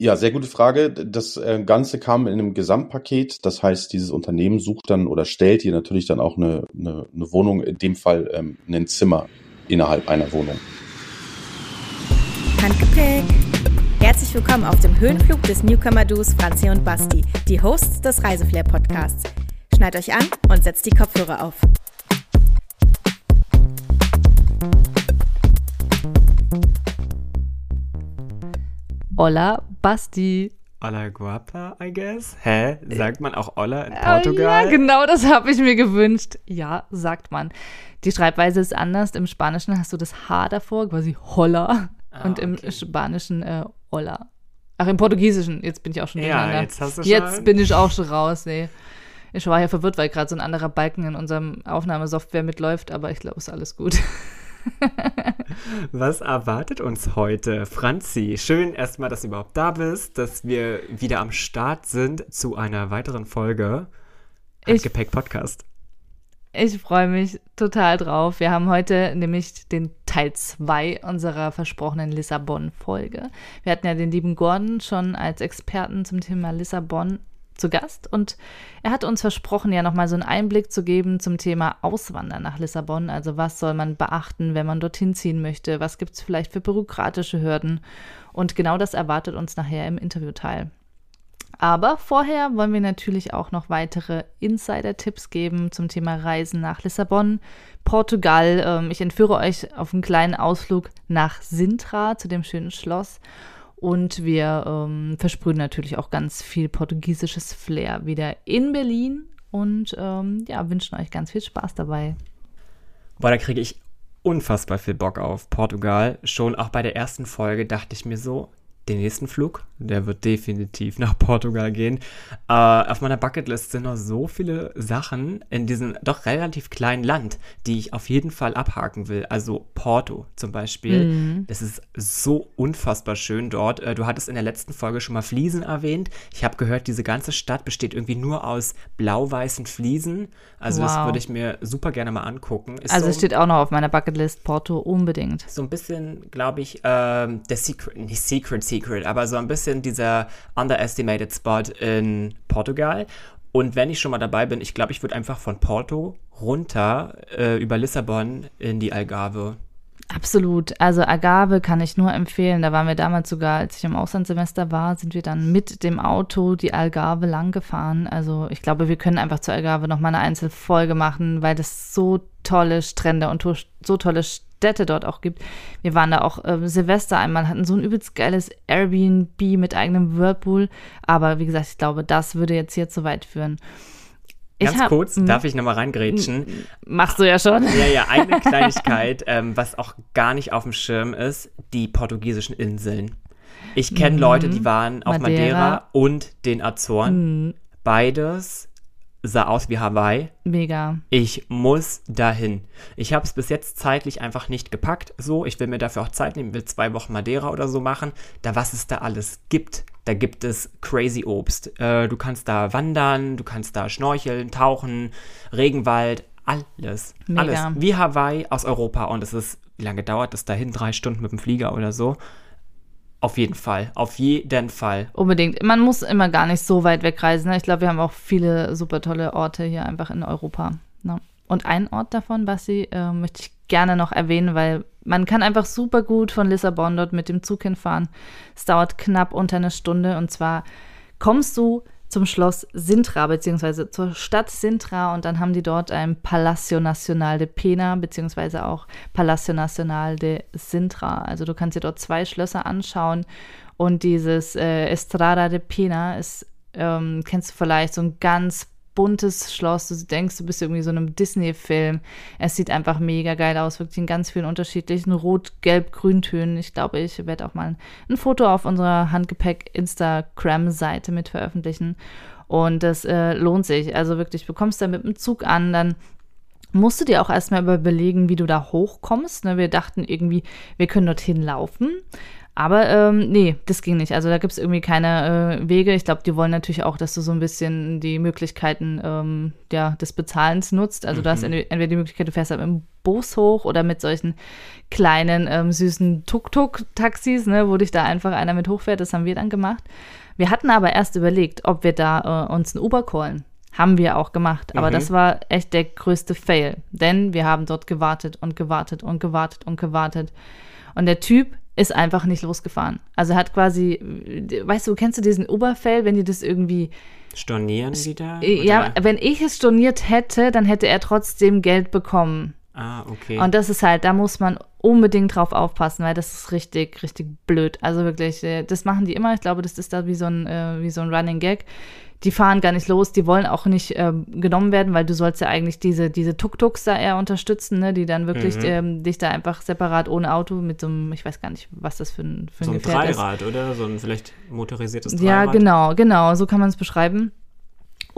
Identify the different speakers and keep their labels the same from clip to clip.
Speaker 1: Ja, sehr gute Frage. Das äh, Ganze kam in einem Gesamtpaket. Das heißt, dieses Unternehmen sucht dann oder stellt dir natürlich dann auch eine, eine, eine Wohnung, in dem Fall ähm, ein Zimmer innerhalb einer Wohnung.
Speaker 2: Handgepäck. Herzlich willkommen auf dem Höhenflug des Newcomer-Duos Franzi und Basti, die Hosts des Reiseflair-Podcasts. Schneid euch an und setzt die Kopfhörer auf.
Speaker 3: Hola, Basti.
Speaker 4: Hola guapa, I guess. Hä? Sagt man auch Hola in Portugal?
Speaker 3: Ja, genau das habe ich mir gewünscht. Ja, sagt man. Die Schreibweise ist anders. Im Spanischen hast du das H davor, quasi Holla. Ah, und im okay. Spanischen äh, Hola. Ach, im Portugiesischen. Jetzt bin ich auch schon
Speaker 4: Ja, jetzt hast du
Speaker 3: schon. Jetzt bin ich auch schon raus, nee. Ich war ja verwirrt, weil gerade so ein anderer Balken in unserem Aufnahmesoftware mitläuft, aber ich glaube, es ist alles gut.
Speaker 4: Was erwartet uns heute? Franzi, schön erstmal, dass du überhaupt da bist, dass wir wieder am Start sind zu einer weiteren Folge Gepäck Podcast.
Speaker 3: Ich freue mich total drauf. Wir haben heute nämlich den Teil 2 unserer versprochenen Lissabon-Folge. Wir hatten ja den lieben Gordon schon als Experten zum Thema Lissabon zu Gast und er hat uns versprochen, ja nochmal so einen Einblick zu geben zum Thema Auswandern nach Lissabon. Also was soll man beachten, wenn man dorthin ziehen möchte? Was gibt es vielleicht für bürokratische Hürden? Und genau das erwartet uns nachher im Interviewteil. Aber vorher wollen wir natürlich auch noch weitere Insider-Tipps geben zum Thema Reisen nach Lissabon, Portugal. Ähm, ich entführe euch auf einen kleinen Ausflug nach Sintra, zu dem schönen Schloss. Und wir ähm, versprühen natürlich auch ganz viel portugiesisches Flair wieder in Berlin und ähm, ja, wünschen euch ganz viel Spaß dabei.
Speaker 4: Boah, da kriege ich unfassbar viel Bock auf Portugal. Schon auch bei der ersten Folge dachte ich mir so, den nächsten Flug, der wird definitiv nach Portugal gehen. Äh, auf meiner Bucketlist sind noch so viele Sachen in diesem doch relativ kleinen Land, die ich auf jeden Fall abhaken will. Also Porto zum Beispiel. Mhm. Das ist so unfassbar schön dort. Äh, du hattest in der letzten Folge schon mal Fliesen erwähnt. Ich habe gehört, diese ganze Stadt besteht irgendwie nur aus blau-weißen Fliesen. Also wow. das würde ich mir super gerne mal angucken.
Speaker 3: Ist also so, steht auch noch auf meiner Bucketlist Porto unbedingt.
Speaker 4: So ein bisschen, glaube ich, ähm, der Secret, nicht Secret, Secret Secret, aber so ein bisschen dieser underestimated Spot in Portugal. Und wenn ich schon mal dabei bin, ich glaube, ich würde einfach von Porto runter äh, über Lissabon in die Algarve.
Speaker 3: Absolut. Also Agave kann ich nur empfehlen. Da waren wir damals sogar, als ich im Auslandssemester war, sind wir dann mit dem Auto die Algarve lang gefahren. Also ich glaube, wir können einfach zur Algarve nochmal eine Einzelfolge machen, weil das so tolle Strände und so tolle Städte dort auch gibt. Wir waren da auch äh, Silvester einmal, hatten so ein übelst geiles Airbnb mit eigenem Whirlpool. Aber wie gesagt, ich glaube, das würde jetzt hier zu weit führen.
Speaker 4: Ganz hab, kurz, darf ich nochmal reingrätschen?
Speaker 3: Machst du ja schon.
Speaker 4: Ja, ja, eine Kleinigkeit, ähm, was auch gar nicht auf dem Schirm ist, die portugiesischen Inseln. Ich kenne mhm. Leute, die waren auf Madeira, Madeira und den Azoren. Mhm. Beides sah aus wie Hawaii.
Speaker 3: Mega.
Speaker 4: Ich muss dahin. Ich habe es bis jetzt zeitlich einfach nicht gepackt. So, ich will mir dafür auch Zeit nehmen, will zwei Wochen Madeira oder so machen. Da was es da alles gibt. Da gibt es crazy Obst. Äh, du kannst da wandern, du kannst da schnorcheln, tauchen, Regenwald, alles. Mega. Alles. Wie Hawaii aus Europa. Und es ist, wie lange dauert das dahin? Drei Stunden mit dem Flieger oder so. Auf jeden Fall, auf jeden Fall.
Speaker 3: Unbedingt. Man muss immer gar nicht so weit wegreisen. Ne? Ich glaube, wir haben auch viele super tolle Orte hier einfach in Europa. Ne? Und ein Ort davon, Basti, äh, möchte ich gerne noch erwähnen, weil man kann einfach super gut von Lissabon dort mit dem Zug hinfahren. Es dauert knapp unter eine Stunde und zwar kommst du zum Schloss Sintra, beziehungsweise zur Stadt Sintra und dann haben die dort ein Palacio Nacional de Pena, beziehungsweise auch Palacio Nacional de Sintra. Also du kannst dir dort zwei Schlösser anschauen und dieses äh, Estrada de Pena ist, ähm, kennst du vielleicht, so ein ganz buntes Schloss. Du denkst, du bist irgendwie so einem Disney-Film. Es sieht einfach mega geil aus, wirklich in ganz vielen unterschiedlichen Rot, Gelb, Grüntönen. Ich glaube, ich werde auch mal ein Foto auf unserer Handgepäck-Instagram-Seite mit veröffentlichen. Und das äh, lohnt sich. Also wirklich, du kommst da mit dem Zug an, dann musst du dir auch erstmal überlegen, wie du da hochkommst. Ne? Wir dachten irgendwie, wir können dorthin laufen. Aber ähm, nee, das ging nicht. Also da gibt es irgendwie keine äh, Wege. Ich glaube, die wollen natürlich auch, dass du so ein bisschen die Möglichkeiten ähm, ja, des Bezahlens nutzt. Also mhm. du hast mhm. entweder die Möglichkeit, du fährst halt mit dem Bus hoch oder mit solchen kleinen, ähm, süßen Tuk-Tuk-Taxis, ne, wo dich da einfach einer mit hochfährt. Das haben wir dann gemacht. Wir hatten aber erst überlegt, ob wir da äh, uns ein Uber callen. Haben wir auch gemacht. Aber mhm. das war echt der größte Fail. Denn wir haben dort gewartet und gewartet und gewartet und gewartet. Und der Typ ist einfach nicht losgefahren. Also hat quasi, weißt du, kennst du diesen Oberfell, wenn die das irgendwie
Speaker 4: stornieren wieder?
Speaker 3: Ja, wenn ich es storniert hätte, dann hätte er trotzdem Geld bekommen.
Speaker 4: Ah, okay.
Speaker 3: Und das ist halt, da muss man unbedingt drauf aufpassen, weil das ist richtig, richtig blöd. Also wirklich, äh, das machen die immer. Ich glaube, das ist da wie so ein, äh, wie so ein Running Gag die fahren gar nicht los, die wollen auch nicht ähm, genommen werden, weil du sollst ja eigentlich diese, diese Tuk-Tuks da eher unterstützen, ne, die dann wirklich mhm. ähm, dich da einfach separat ohne Auto mit so einem, ich weiß gar nicht, was das für ein, für ein
Speaker 4: so ein
Speaker 3: Gefährt
Speaker 4: Dreirad, ist. oder? So ein vielleicht motorisiertes
Speaker 3: Dreirad. Ja, genau, genau, so kann man es beschreiben.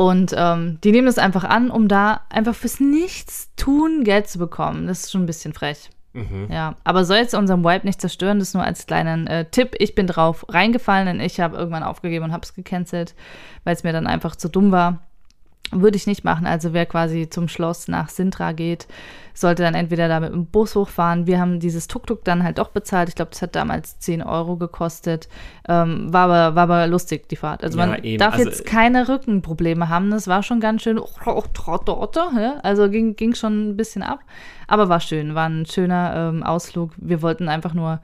Speaker 3: Und ähm, die nehmen das einfach an, um da einfach fürs Nichtstun Geld zu bekommen. Das ist schon ein bisschen frech. Mhm. Ja, aber soll jetzt unseren Vibe nicht zerstören, das nur als kleinen äh, Tipp. Ich bin drauf reingefallen, denn ich habe irgendwann aufgegeben und habe es gecancelt, weil es mir dann einfach zu dumm war. Würde ich nicht machen. Also wer quasi zum Schloss nach Sintra geht, sollte dann entweder da mit dem Bus hochfahren. Wir haben dieses Tuk-Tuk dann halt doch bezahlt. Ich glaube, das hat damals 10 Euro gekostet. Ähm, war, aber, war aber lustig, die Fahrt. Also ja, man eben. darf also, jetzt keine Rückenprobleme haben. Das war schon ganz schön. Also ging, ging schon ein bisschen ab. Aber war schön. War ein schöner ähm, Ausflug. Wir wollten einfach nur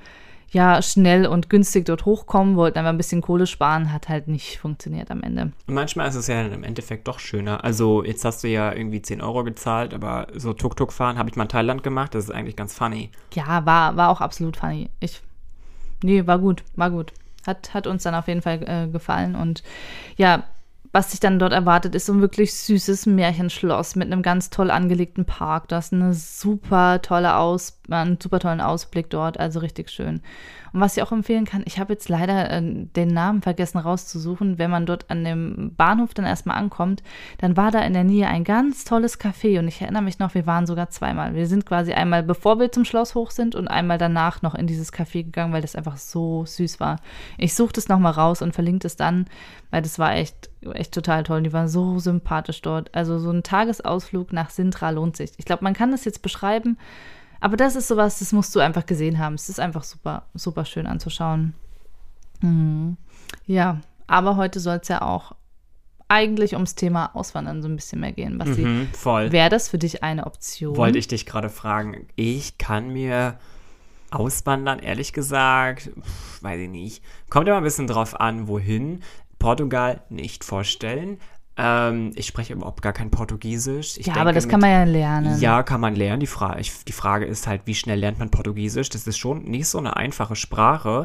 Speaker 3: ja schnell und günstig dort hochkommen, wollten einfach ein bisschen Kohle sparen, hat halt nicht funktioniert am Ende.
Speaker 4: manchmal ist es ja im Endeffekt doch schöner. Also jetzt hast du ja irgendwie 10 Euro gezahlt, aber so Tuk-Tuk fahren habe ich mal in Thailand gemacht, das ist eigentlich ganz funny.
Speaker 3: Ja, war, war auch absolut funny. Ich, nee, war gut, war gut. Hat, hat uns dann auf jeden Fall äh, gefallen und ja, was sich dann dort erwartet, ist so ein wirklich süßes Märchenschloss mit einem ganz toll angelegten Park. Das ist eine super tolle Aus, einen super tollen Ausblick dort, also richtig schön. Und was ich auch empfehlen kann, ich habe jetzt leider äh, den Namen vergessen rauszusuchen, wenn man dort an dem Bahnhof dann erstmal ankommt, dann war da in der Nähe ein ganz tolles Café und ich erinnere mich noch, wir waren sogar zweimal. Wir sind quasi einmal bevor wir zum Schloss hoch sind und einmal danach noch in dieses Café gegangen, weil das einfach so süß war. Ich suche das nochmal raus und verlinke es dann, weil das war echt, echt total toll. Die waren so sympathisch dort. Also so ein Tagesausflug nach Sintra lohnt sich. Ich glaube, man kann das jetzt beschreiben, aber das ist sowas, das musst du einfach gesehen haben. Es ist einfach super, super schön anzuschauen. Mhm. Ja, aber heute soll es ja auch eigentlich ums Thema Auswandern so ein bisschen mehr gehen. Basti. Mhm, voll. Wäre das für dich eine Option?
Speaker 4: Wollte ich dich gerade fragen. Ich kann mir auswandern, ehrlich gesagt, pf, weiß ich nicht. Kommt immer ein bisschen drauf an, wohin. Portugal nicht vorstellen. Ähm, ich spreche überhaupt gar kein Portugiesisch. Ich
Speaker 3: ja, denke, aber das mit, kann man ja lernen.
Speaker 4: Ja, kann man lernen. Die, Fra ich, die Frage ist halt, wie schnell lernt man Portugiesisch? Das ist schon nicht so eine einfache Sprache.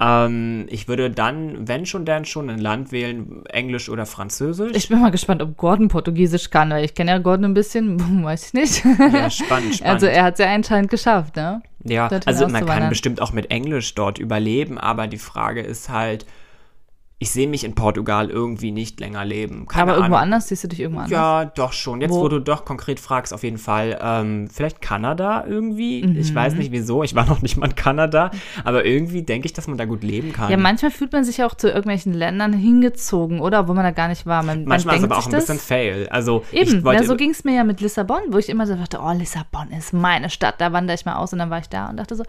Speaker 4: Ähm, ich würde dann, wenn schon, dann schon ein Land wählen, Englisch oder Französisch.
Speaker 3: Ich bin mal gespannt, ob Gordon Portugiesisch kann, weil ich kenne ja Gordon ein bisschen, weiß ich nicht.
Speaker 4: Ja, spannend, spannend.
Speaker 3: Also er hat es ja anscheinend geschafft, ne?
Speaker 4: Ja, also man kann bestimmt auch mit Englisch dort überleben, aber die Frage ist halt, ich sehe mich in Portugal irgendwie nicht länger leben.
Speaker 3: Keine Aber irgendwo Ahnung. anders siehst du dich irgendwo anders?
Speaker 4: Ja, doch schon. Jetzt, wo, wo du doch konkret fragst, auf jeden Fall. Ähm, vielleicht Kanada irgendwie. Mhm. Ich weiß nicht wieso. Ich war noch nicht mal in Kanada. Aber irgendwie denke ich, dass man da gut leben kann.
Speaker 3: Ja, manchmal fühlt man sich auch zu irgendwelchen Ländern hingezogen, oder? Wo man da gar nicht war. Man,
Speaker 4: manchmal man ist aber auch ein bisschen fail. Also,
Speaker 3: Eben, wollte, ja, so ging es mir ja mit Lissabon, wo ich immer so dachte, oh, Lissabon ist meine Stadt. Da wandere ich mal aus. Und dann war ich da und dachte so,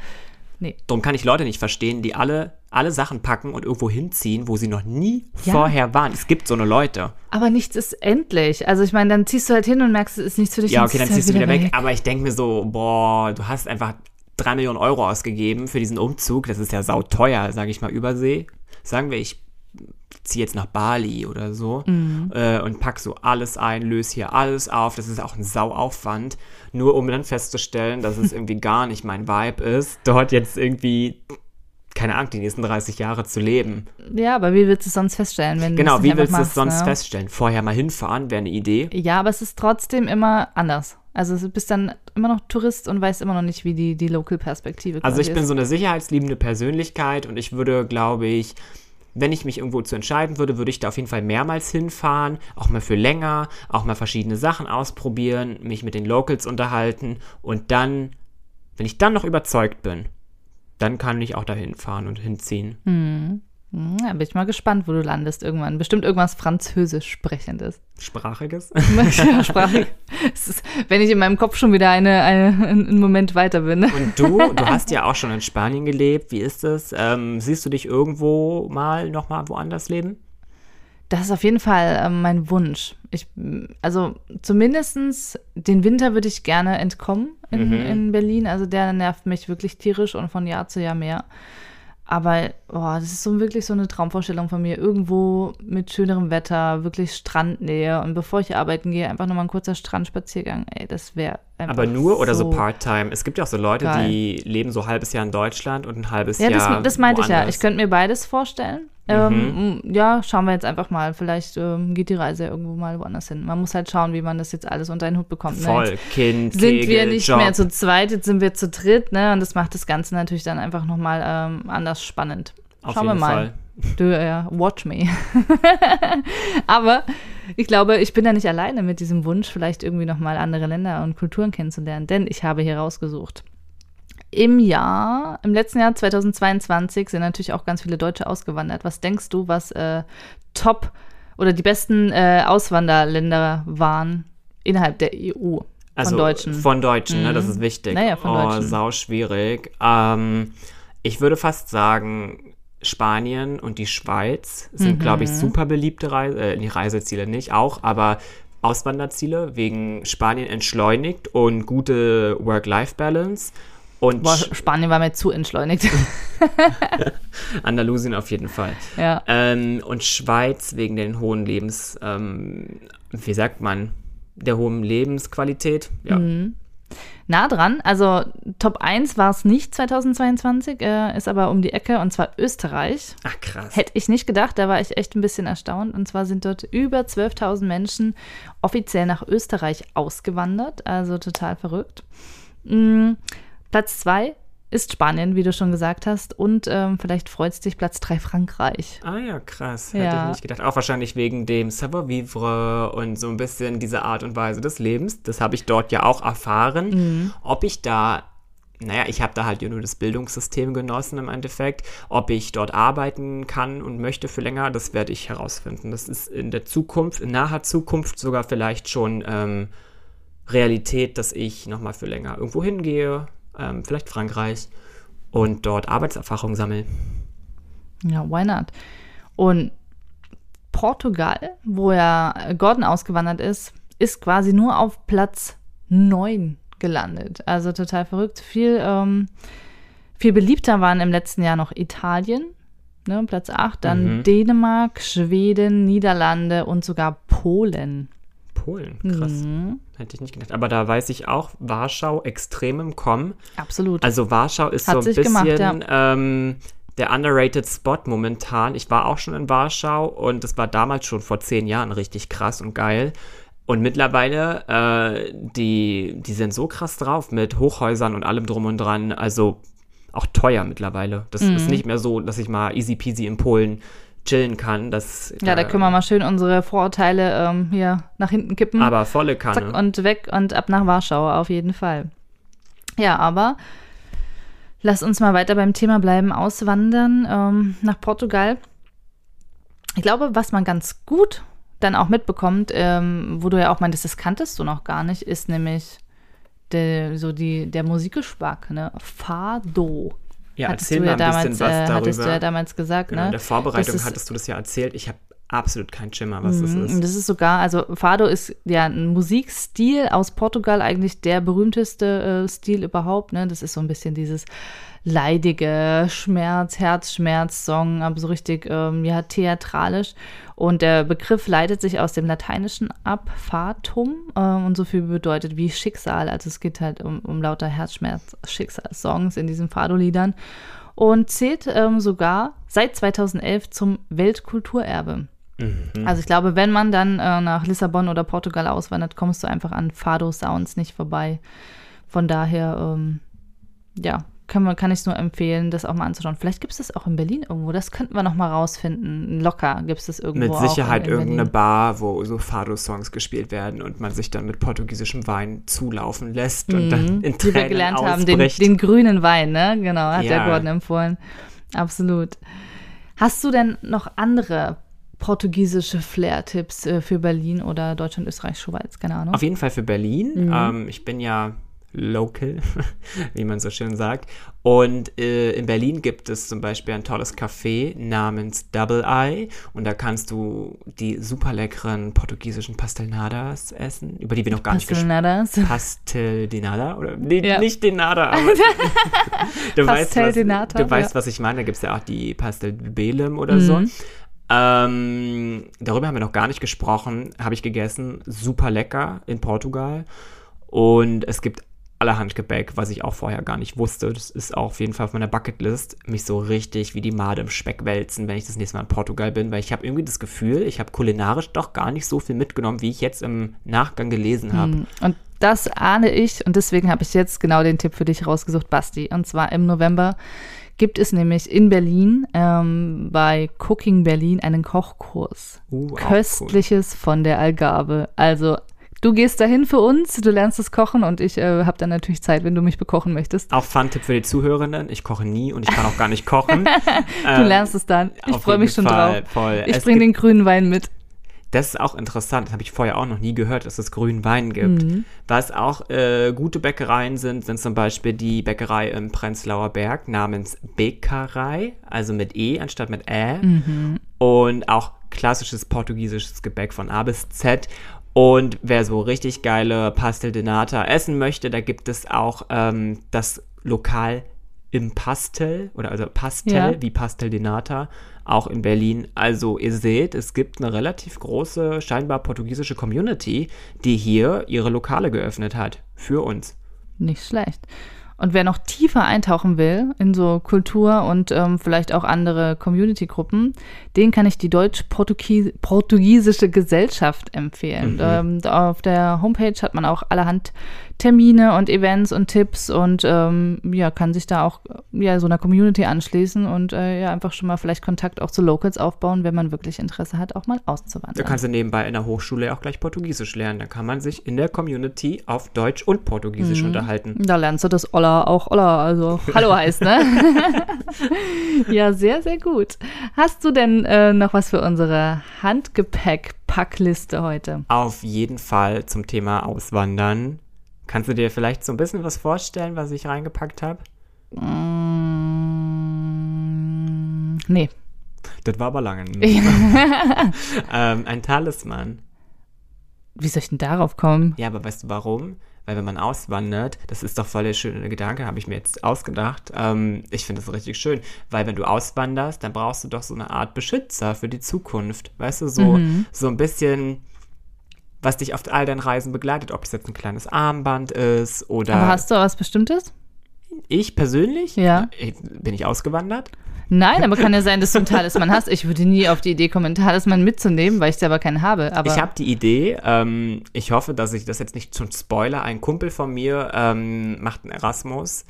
Speaker 4: Nee. Darum kann ich Leute nicht verstehen, die alle, alle Sachen packen und irgendwo hinziehen, wo sie noch nie ja. vorher waren. Es gibt so eine Leute.
Speaker 3: Aber nichts ist endlich. Also ich meine, dann ziehst du halt hin und merkst, es ist nichts für dich.
Speaker 4: Ja, okay, dann ziehst du wieder weg. weg. Aber ich denke mir so, boah, du hast einfach drei Millionen Euro ausgegeben für diesen Umzug. Das ist ja sauteuer, sage ich mal, Übersee. Sagen wir, ich ziehe jetzt nach Bali oder so mhm. äh, und pack so alles ein, löse hier alles auf. Das ist auch ein Sauaufwand, nur um dann festzustellen, dass es irgendwie gar nicht mein Vibe ist, dort jetzt irgendwie keine Ahnung, die nächsten 30 Jahre zu leben.
Speaker 3: Ja, aber wie willst du es sonst feststellen, wenn
Speaker 4: Genau, wie willst du es sonst ne? feststellen? Vorher mal hinfahren wäre eine Idee.
Speaker 3: Ja, aber es ist trotzdem immer anders. Also du bist dann immer noch Tourist und weißt immer noch nicht, wie die, die Local-Perspektive
Speaker 4: Also ich bin so eine sicherheitsliebende Persönlichkeit und ich würde, glaube ich, wenn ich mich irgendwo zu entscheiden würde, würde ich da auf jeden Fall mehrmals hinfahren, auch mal für länger, auch mal verschiedene Sachen ausprobieren, mich mit den Locals unterhalten und dann, wenn ich dann noch überzeugt bin, dann kann ich auch dahin fahren und hinziehen.
Speaker 3: Hm. Hm, Ja, bin ich mal gespannt, wo du landest irgendwann. Bestimmt irgendwas Französisch sprechendes.
Speaker 4: Sprachiges?
Speaker 3: ja, sprachlich. Es ist, wenn ich in meinem Kopf schon wieder eine, eine, einen Moment weiter bin.
Speaker 4: Und du, du hast ja auch schon in Spanien gelebt. Wie ist es? Ähm, siehst du dich irgendwo mal nochmal woanders leben?
Speaker 3: Das ist auf jeden Fall ähm, mein Wunsch. Ich, also zumindestens den Winter würde ich gerne entkommen in,
Speaker 4: Mhm.
Speaker 3: in Berlin. Also der nervt mich wirklich tierisch und von Jahr zu Jahr mehr. Aber boah, das ist so wirklich so eine Traumvorstellung von mir. Irgendwo mit schönerem Wetter, wirklich Strandnähe. Und bevor ich arbeiten gehe, einfach nochmal ein kurzer Strandspaziergang. Ey, das wäre einfach.
Speaker 4: Aber nur oder so,
Speaker 3: so
Speaker 4: Part-Time? Es gibt ja auch so Leute,
Speaker 3: geil.
Speaker 4: die leben so ein halbes Jahr in Deutschland und ein halbes
Speaker 3: Ja,
Speaker 4: Jahr.
Speaker 3: das, das meinte ich ja.
Speaker 4: woanders.
Speaker 3: Ich könnte mir beides vorstellen. Ähm, ja, schauen wir jetzt einfach mal. Vielleicht ähm, geht die Reise irgendwo mal woanders hin. Man muss halt schauen, wie man das jetzt alles unter den Hut bekommt. Ne?
Speaker 4: Voll,
Speaker 3: Jetzt
Speaker 4: Kind,
Speaker 3: sind
Speaker 4: Kegel,
Speaker 3: wir nicht
Speaker 4: Job.
Speaker 3: mehr zu zweit, jetzt sind wir zu dritt, ne? Und das macht das Ganze natürlich dann einfach nochmal ähm, anders spannend.
Speaker 4: Auf
Speaker 3: Schauen wir mal.
Speaker 4: Fall.
Speaker 3: Du, ja, watch me. Aber ich glaube, ich bin da nicht alleine mit diesem Wunsch, vielleicht irgendwie nochmal andere Länder und Kulturen kennenzulernen, denn ich habe hier rausgesucht. Im Jahr, im letzten Jahr 2022 sind natürlich auch ganz viele Deutsche ausgewandert. Was denkst du, was äh, Top oder die besten äh, Auswanderländer waren innerhalb der EU von
Speaker 4: Also
Speaker 3: Deutschen?
Speaker 4: Von Deutschen, ne? Das
Speaker 3: Mhm.
Speaker 4: ist wichtig.
Speaker 3: Naja, von
Speaker 4: oh,
Speaker 3: Deutschen.
Speaker 4: sau schwierig. Ähm, ich würde fast sagen, Spanien und die Schweiz sind, glaube ich,
Speaker 3: Mhm.
Speaker 4: super beliebte Reise, äh, die Reiseziele nicht auch, aber Auswanderziele wegen Spanien entschleunigt und gute Work-Life-Balance. Und
Speaker 3: Boah, Spanien war mir zu entschleunigt.
Speaker 4: Andalusien auf jeden Fall.
Speaker 3: ja.
Speaker 4: Ähm, und Schweiz wegen den hohen Lebens, ähm, wie sagt man, der hohen Lebensqualität. Ja.
Speaker 3: Mhm. Nah dran, also Top 1 war es nicht 2022, äh, ist aber um die Ecke und zwar Österreich.
Speaker 4: Ach krass.
Speaker 3: Hätte ich nicht gedacht, da war ich echt ein bisschen erstaunt. Und zwar sind dort über 12.000 Menschen offiziell nach Österreich ausgewandert, also total verrückt. Mm, Platz 2 ist Spanien, wie du schon gesagt hast. Und ähm, vielleicht freut es dich, Platz 3 Frankreich.
Speaker 4: Ah ja, krass. Hätte
Speaker 3: Ja.
Speaker 4: ich nicht gedacht. Auch wahrscheinlich wegen dem Savoir-vivre und so ein bisschen diese Art und Weise des Lebens. Das habe ich dort ja auch erfahren.
Speaker 3: Mhm.
Speaker 4: Ob ich da, naja, ich habe da halt ja nur das Bildungssystem genossen im Endeffekt. Ob ich dort arbeiten kann und möchte für länger, das werde ich herausfinden. Das ist in der Zukunft, in naher Zukunft sogar vielleicht schon ähm, Realität, dass ich nochmal für länger irgendwo hingehe, ähm, vielleicht Frankreich und dort Arbeitserfahrung sammle.
Speaker 3: Ja, why not? Und Portugal, wo ja Gordon ausgewandert ist, ist quasi nur auf Platz 9 gelandet. Also total verrückt. Viel, ähm, viel beliebter waren im letzten Jahr noch Italien, ne, Platz 8, dann
Speaker 4: Mhm.
Speaker 3: Dänemark, Schweden, Niederlande und sogar Polen.
Speaker 4: Polen, krass.
Speaker 3: Mhm.
Speaker 4: Hätte ich nicht gedacht. Aber da weiß ich auch, Warschau extrem im Kommen.
Speaker 3: Absolut.
Speaker 4: Also Warschau ist
Speaker 3: Hat
Speaker 4: so ein bisschen
Speaker 3: gemacht,
Speaker 4: ähm, der underrated Spot momentan. Ich war auch schon in Warschau und es war damals schon vor zehn Jahren richtig krass und geil. Und mittlerweile, äh, die, die sind so krass drauf mit Hochhäusern und allem drum und dran. Also auch teuer mittlerweile. Das
Speaker 3: Mhm.
Speaker 4: ist nicht mehr so, dass ich mal easy peasy in Polen chillen kann. Das,
Speaker 3: ja, da können wir mal schön unsere Vorurteile ähm, hier nach hinten kippen.
Speaker 4: Aber volle Kanne.
Speaker 3: Zack und weg und ab nach Warschau auf jeden Fall. Ja, aber lass uns mal weiter beim Thema bleiben. Auswandern ähm, nach Portugal. Ich glaube, was man ganz gut dann auch mitbekommt, ähm, wo du ja auch meintest, das kanntest du noch gar nicht, ist nämlich der, so die, der Musikgeschmack, ne? Fado.
Speaker 4: Ja,
Speaker 3: hattest
Speaker 4: erzähl mal ein
Speaker 3: damals,
Speaker 4: bisschen was
Speaker 3: äh,
Speaker 4: darüber.
Speaker 3: hattest du ja damals gesagt,
Speaker 4: Genau,
Speaker 3: ne?
Speaker 4: in der Vorbereitung hattest du das ja erzählt. Ich habe absolut keinen Schimmer, was das
Speaker 3: Mhm,
Speaker 4: ist.
Speaker 3: Das ist sogar, also Fado ist ja ein Musikstil aus Portugal, eigentlich der berühmteste äh, Stil überhaupt. Ne? Das ist so ein bisschen dieses leidige Schmerz, Herzschmerz-Song, aber so richtig, ähm, ja, theatralisch. Und der Begriff leitet sich aus dem Lateinischen ab, Fatum, ähm, und so viel bedeutet wie Schicksal. Also es geht halt um, um lauter Herzschmerz-Schicksal-Songs in diesen Fado-Liedern und zählt ähm, sogar seit 2011 zum Weltkulturerbe.
Speaker 4: Mhm.
Speaker 3: Also ich glaube, wenn man dann äh, nach Lissabon oder Portugal auswandert, kommst du einfach an Fado-Sounds nicht vorbei. Von daher, ähm, ja, kann, man, kann ich es nur empfehlen, das auch mal anzuschauen. Vielleicht gibt es das auch in Berlin irgendwo. Das könnten wir noch mal rausfinden. Locker gibt es das irgendwo.
Speaker 4: Mit Sicherheit
Speaker 3: in, in
Speaker 4: irgendeine Bar, wo so Fado-Songs gespielt werden und man sich dann mit portugiesischem Wein zulaufen lässt und dann in Tränen
Speaker 3: Die wir gelernt haben, den,
Speaker 4: ausbricht.
Speaker 3: den grünen Wein, ne? Genau, hat
Speaker 4: Ja.
Speaker 3: der Gordon empfohlen. Absolut. Hast du denn noch andere portugiesische Flair-Tipps äh, für Berlin oder Deutschland, Österreich, Schweiz? Keine Ahnung.
Speaker 4: Auf jeden Fall für Berlin.
Speaker 3: Mhm.
Speaker 4: Ähm, ich bin ja local, wie man so schön sagt. Und äh, in Berlin gibt es zum Beispiel ein tolles Café namens Double Eye. Und da kannst du die super leckeren portugiesischen Pastelnadas essen, über die wir noch gar nicht gesprochen
Speaker 3: Pastelnadas.
Speaker 4: Pastel de nada? Oder nee,
Speaker 3: Ja.
Speaker 4: nicht de nada, aber du weißt,
Speaker 3: Pastel
Speaker 4: was, du weißt, was ich meine. Da gibt es ja auch die Pastel Belem oder so. Ähm, darüber haben wir noch gar nicht gesprochen. Habe ich gegessen. Super lecker in Portugal. Und es gibt allerhand Gebäck, was ich auch vorher gar nicht wusste. Das ist auch auf jeden Fall auf meiner Bucketlist, mich so richtig wie die Made im Speck wälzen, wenn ich das nächste Mal in Portugal bin, weil ich habe irgendwie das Gefühl, ich habe kulinarisch doch gar nicht so viel mitgenommen, wie ich jetzt im Nachgang gelesen habe.
Speaker 3: Hm, Und das ahne ich und deswegen habe ich jetzt genau den Tipp für dich rausgesucht, Basti. Und zwar im November gibt es nämlich in Berlin ähm, bei Cooking Berlin einen Kochkurs.
Speaker 4: Uh, auch cool.
Speaker 3: Köstliches von der Algarve. Also du gehst dahin für uns, du lernst es kochen und ich äh, habe dann natürlich Zeit, wenn du mich bekochen möchtest.
Speaker 4: Auch Fun-Tipp für die Zuhörenden. Ich koche nie und ich kann auch gar nicht kochen.
Speaker 3: Du lernst es dann. Ich freue mich schon drauf.
Speaker 4: Voll.
Speaker 3: Ich bringe den grünen Wein mit.
Speaker 4: Das ist auch interessant, das habe ich vorher auch noch nie gehört, dass es grünen Wein gibt.
Speaker 3: Mhm.
Speaker 4: Was auch äh, gute Bäckereien sind, sind zum Beispiel die Bäckerei im Prenzlauer Berg namens Bäckerei, also mit E anstatt mit Ä.
Speaker 3: Mhm.
Speaker 4: Und auch klassisches portugiesisches Gebäck von A bis Z. Und wer so richtig geile Pastel de Nata essen möchte, da gibt es auch ähm, das Lokal im Pastel oder also Pastel
Speaker 3: Ja.
Speaker 4: wie Pastel de Nata, auch in Berlin. Also ihr seht, es gibt eine relativ große, scheinbar portugiesische Community, die hier ihre Lokale geöffnet hat für uns.
Speaker 3: Nicht schlecht. Und wer noch tiefer eintauchen will in so Kultur und ähm, vielleicht auch andere Community-Gruppen, den kann ich die deutsch-portugiesische Gesellschaft empfehlen. Ähm, da auf der Homepage hat man auch allerhand Termine und Events und Tipps und ähm, ja, kann sich da auch ja, so einer Community anschließen und äh, ja, einfach schon mal vielleicht Kontakt auch zu Locals aufbauen, wenn man wirklich Interesse hat, auch mal auszuwandern.
Speaker 4: Da kannst du nebenbei in der Hochschule auch gleich Portugiesisch lernen. Da kann man sich in der Community auf Deutsch und Portugiesisch
Speaker 3: Mhm.
Speaker 4: unterhalten.
Speaker 3: Da lernst du das Olla auch Olla, also Hallo heißt, ne? ja, sehr, sehr gut. Hast du denn äh, noch was für unsere Handgepäck-Packliste heute?
Speaker 4: Auf jeden Fall zum Thema Auswandern. Kannst du dir vielleicht so ein bisschen was vorstellen, was ich reingepackt habe?
Speaker 3: Mm, nee.
Speaker 4: Das war aber lange. ähm, ein Talisman.
Speaker 3: Wie soll ich denn darauf kommen?
Speaker 4: Ja, aber weißt du warum? Weil wenn man auswandert, das ist doch voll der schöne Gedanke, habe ich mir jetzt ausgedacht. Ähm, ich finde das richtig schön, weil wenn du auswanderst, dann brauchst du doch so eine Art Beschützer für die Zukunft. Weißt du, so,
Speaker 3: Mhm.
Speaker 4: so ein bisschen, was dich auf all deinen Reisen begleitet, ob es jetzt ein kleines Armband ist oder
Speaker 3: Aber hast du was Bestimmtes?
Speaker 4: ich persönlich,
Speaker 3: Ja.
Speaker 4: äh, bin ich ausgewandert.
Speaker 3: Nein, aber kann ja sein, dass du ein Talisman hast. Ich würde nie auf die Idee kommen, einen Talisman mitzunehmen, weil ich selber keinen habe. Aber
Speaker 4: Ich habe die Idee, ähm, ich hoffe, dass ich das jetzt nicht zum Spoiler, ein Kumpel von mir ähm, macht einen Erasmus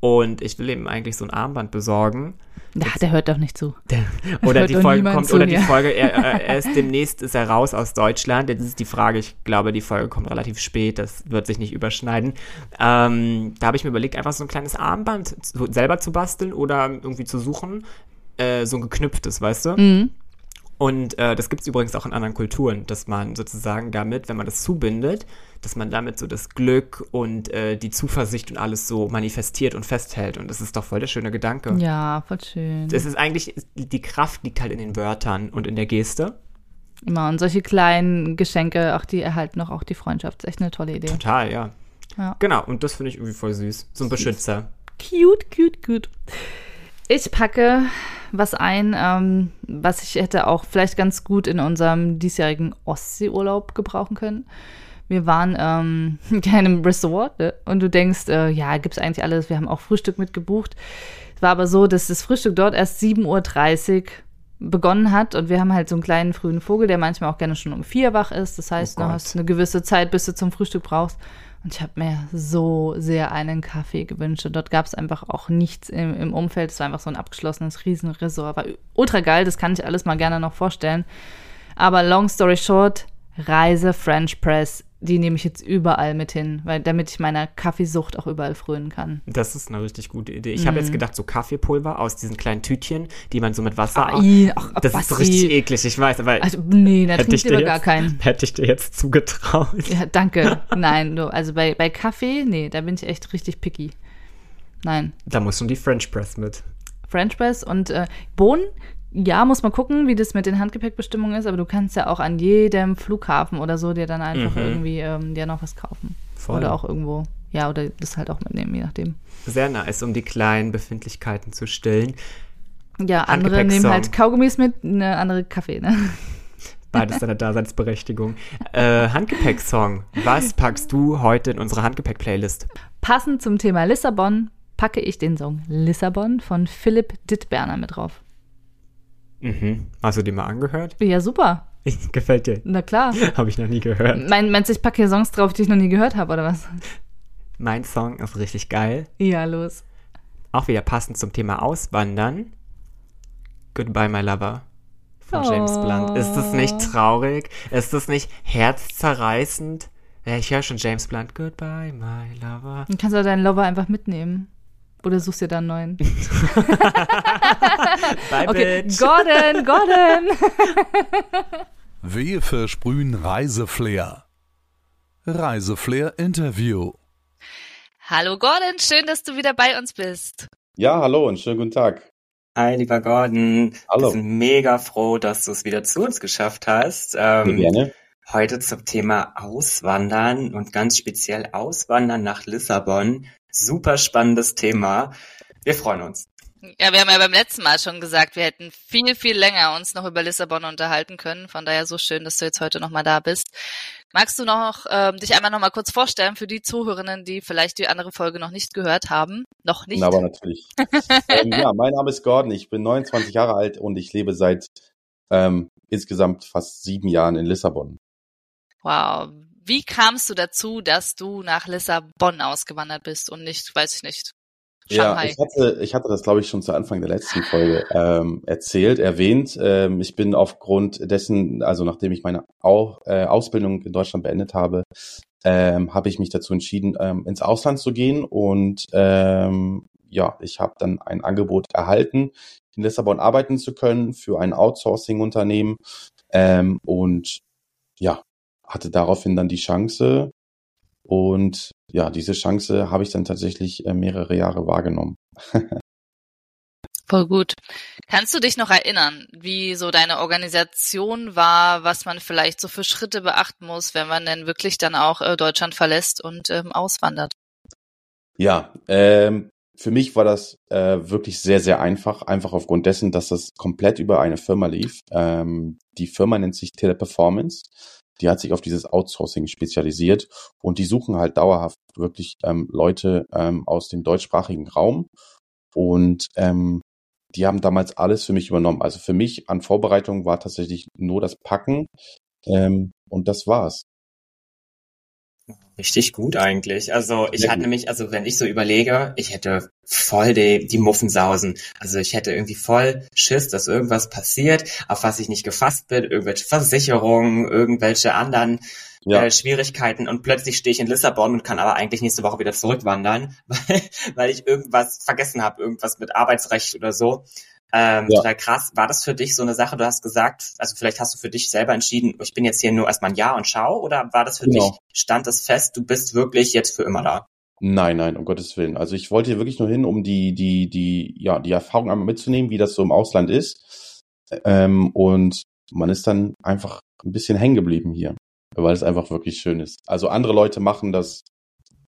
Speaker 4: und ich will ihm eigentlich so ein Armband besorgen.
Speaker 3: ja, der hört doch nicht zu.
Speaker 4: Oder die Folge kommt,
Speaker 3: zu,
Speaker 4: oder die
Speaker 3: ja.
Speaker 4: Folge, er, er, ist demnächst ist er raus aus Deutschland. Jetzt ist die Frage, ich glaube, die Folge kommt relativ spät, das wird sich nicht überschneiden. Ähm, da habe ich mir überlegt, einfach so ein kleines Armband selber zu basteln oder irgendwie zu suchen. Äh, so ein geknüpftes, weißt du?
Speaker 3: Mhm.
Speaker 4: Und äh, das gibt es übrigens auch in anderen Kulturen, dass man sozusagen damit, wenn man das zubindet, dass man damit so das Glück und äh, die Zuversicht und alles so manifestiert und festhält. Und das ist doch voll der schöne Gedanke.
Speaker 3: Ja, voll schön.
Speaker 4: Es ist eigentlich, die Kraft liegt halt in den Wörtern und in der Geste.
Speaker 3: Immer. Und solche kleinen Geschenke, auch die erhalten auch, auch die Freundschaft. Ist echt eine tolle Idee.
Speaker 4: Total, ja.
Speaker 3: Ja.
Speaker 4: Genau, und das finde ich irgendwie voll süß. So ein Beschützer.
Speaker 3: Cute, cute, cute. Ich packe was ein, ähm, was ich hätte auch vielleicht ganz gut in unserem diesjährigen Ostseeurlaub gebrauchen können. Wir waren ähm, in einem Resort ne? und du denkst, äh, ja, gibt's eigentlich alles. Wir haben auch Frühstück mitgebucht. Es war aber so, dass das Frühstück dort erst 7.30 Uhr begonnen hat und wir haben halt so einen kleinen frühen Vogel, der manchmal auch gerne schon um vier wach ist. Das heißt,
Speaker 4: Oh
Speaker 3: du hast eine gewisse Zeit, bis du zum Frühstück brauchst. Und ich habe mir so sehr einen Kaffee gewünscht. Und dort gab es einfach auch nichts im, im Umfeld. Es war einfach so ein abgeschlossenes Riesenresort. War ultra geil, das kann ich alles mal gerne noch vorstellen. Aber long story short, Reise French Press die nehme ich jetzt überall mit hin, weil damit ich meiner Kaffeesucht auch überall frönen kann.
Speaker 4: Das ist eine richtig gute Idee. Ich mm. habe jetzt mhm. gedacht, so Kaffeepulver aus diesen kleinen Tütchen, die man so mit Wasser.
Speaker 3: Ach, ach,
Speaker 4: das ist richtig eklig, ich weiß, aber.
Speaker 3: Also, nee, da trinke ich lieber gar keinen.
Speaker 4: Hätte ich dir jetzt zugetraut.
Speaker 3: Ja, danke. Nein, du, also bei, bei Kaffee, nee, da bin ich echt richtig picky. Nein.
Speaker 4: Da muss schon die French Press mit.
Speaker 3: French Press und äh, Bohnen ja, muss man gucken, wie das mit den Handgepäckbestimmungen ist, aber du kannst ja auch an jedem Flughafen oder so dir dann einfach mhm. irgendwie ähm, dir noch was kaufen. Voll. Oder auch irgendwo, ja, oder das halt auch mitnehmen, je nachdem.
Speaker 4: Sehr nice, um die kleinen Befindlichkeiten zu stillen.
Speaker 3: Ja, andere nehmen halt Kaugummis mit, eine andere Kaffee, ne?
Speaker 4: Beides deine Daseinsberechtigung. äh, Handgepäck-Song. Was packst du heute in unsere Handgepäck-Playlist?
Speaker 3: Passend zum Thema Lissabon packe ich den Song Lissabon von Philipp Dittberner mit drauf.
Speaker 4: Mhm. Hast du die mal angehört?
Speaker 3: Ja, super.
Speaker 4: Gefällt dir?
Speaker 3: Na klar.
Speaker 4: habe ich noch nie gehört.
Speaker 3: Mein, meinst du, ich packe hier Songs drauf, die ich noch nie gehört habe, oder was?
Speaker 4: Mein Song ist richtig geil.
Speaker 3: Ja, los.
Speaker 4: Auch wieder passend zum Thema Auswandern. Goodbye, my lover. Von oh. James Blunt. Ist das nicht traurig? Ist das nicht herzzerreißend? Ich höre schon James Blunt. Goodbye, my lover.
Speaker 3: Dann kannst du deinen Lover einfach mitnehmen. Oder suchst du dir da einen neuen?
Speaker 4: Bye, okay.
Speaker 3: bitch. Gordon, Gordon.
Speaker 5: Wir versprühen Reiseflair. Reiseflair Interview.
Speaker 2: Hallo Gordon, schön, dass du wieder bei uns bist.
Speaker 1: Ja, hallo und schönen guten Tag.
Speaker 4: Hi, lieber Gordon.
Speaker 1: Hallo.
Speaker 4: Wir sind mega froh, dass du es wieder zu uns geschafft hast.
Speaker 1: Ähm, gerne.
Speaker 4: Heute zum Thema Auswandern und ganz speziell Auswandern nach Lissabon. Super spannendes Thema. Wir freuen uns.
Speaker 2: Ja, wir haben ja beim letzten Mal schon gesagt, wir hätten viel, viel länger uns noch über Lissabon unterhalten können. Von daher so schön, dass du jetzt heute nochmal da bist. Magst du noch ähm, dich einmal nochmal kurz vorstellen für die Zuhörerinnen, die vielleicht die andere Folge noch nicht gehört haben? Noch nicht?
Speaker 1: Aber natürlich. ähm, ja, mein Name ist Gordon, ich bin 29 Jahre alt und ich lebe seit ähm, insgesamt fast sieben Jahren in Lissabon.
Speaker 2: Wow, wie kamst du dazu, dass du nach Lissabon ausgewandert bist und nicht, weiß ich nicht,
Speaker 1: Shanghai? Ja, ich hatte, ich hatte das, glaube ich, schon zu Anfang der letzten Folge ähm, erzählt, erwähnt. Ähm, ich bin aufgrund dessen, also nachdem ich meine Au äh, Ausbildung in Deutschland beendet habe, ähm, habe ich mich dazu entschieden, ähm, ins Ausland zu gehen und ähm, ja, ich habe dann ein Angebot erhalten, in Lissabon arbeiten zu können für ein Outsourcing-Unternehmen ähm, und ja, hatte daraufhin dann die Chance und ja, diese Chance habe ich dann tatsächlich äh, mehrere Jahre wahrgenommen.
Speaker 2: Voll gut. Kannst du dich noch erinnern, wie so deine Organisation war, was man vielleicht so für Schritte beachten muss, wenn man denn wirklich dann auch äh, Deutschland verlässt und ähm, auswandert?
Speaker 1: Ja, ähm, für mich war das äh, wirklich sehr, sehr einfach, einfach aufgrund dessen, dass das komplett über eine Firma lief. Ähm, die Firma nennt sich Teleperformance die hat sich auf dieses Outsourcing spezialisiert und die suchen halt dauerhaft wirklich ähm, Leute ähm, aus dem deutschsprachigen Raum und ähm, die haben damals alles für mich übernommen. Also für mich an Vorbereitung war tatsächlich nur das Packen ähm, und das war's.
Speaker 4: Richtig gut eigentlich. Also ich hatte nämlich, also wenn ich so überlege, ich hätte voll die, die Muffensausen. Also ich hätte irgendwie voll Schiss, dass irgendwas passiert, auf was ich nicht gefasst bin, irgendwelche Versicherungen, irgendwelche anderen ja. äh, Schwierigkeiten und plötzlich stehe ich in Lissabon und kann aber eigentlich nächste Woche wieder zurückwandern, weil, weil ich irgendwas vergessen habe, irgendwas mit Arbeitsrecht oder so. Ähm, ja. Total krass. War das für dich so eine Sache? Du hast gesagt, also vielleicht hast du für dich selber entschieden, ich bin jetzt hier nur erstmal ein Jahr und schau, oder war das für genau. dich, stand es fest, du bist wirklich jetzt für immer da?
Speaker 1: Nein, nein, um Gottes Willen. Also ich wollte hier wirklich nur hin, um die, die, die, ja, die Erfahrung einmal mitzunehmen, wie das so im Ausland ist. Ähm, und man ist dann einfach ein bisschen hängen geblieben hier, weil es einfach wirklich schön ist. Also andere Leute machen das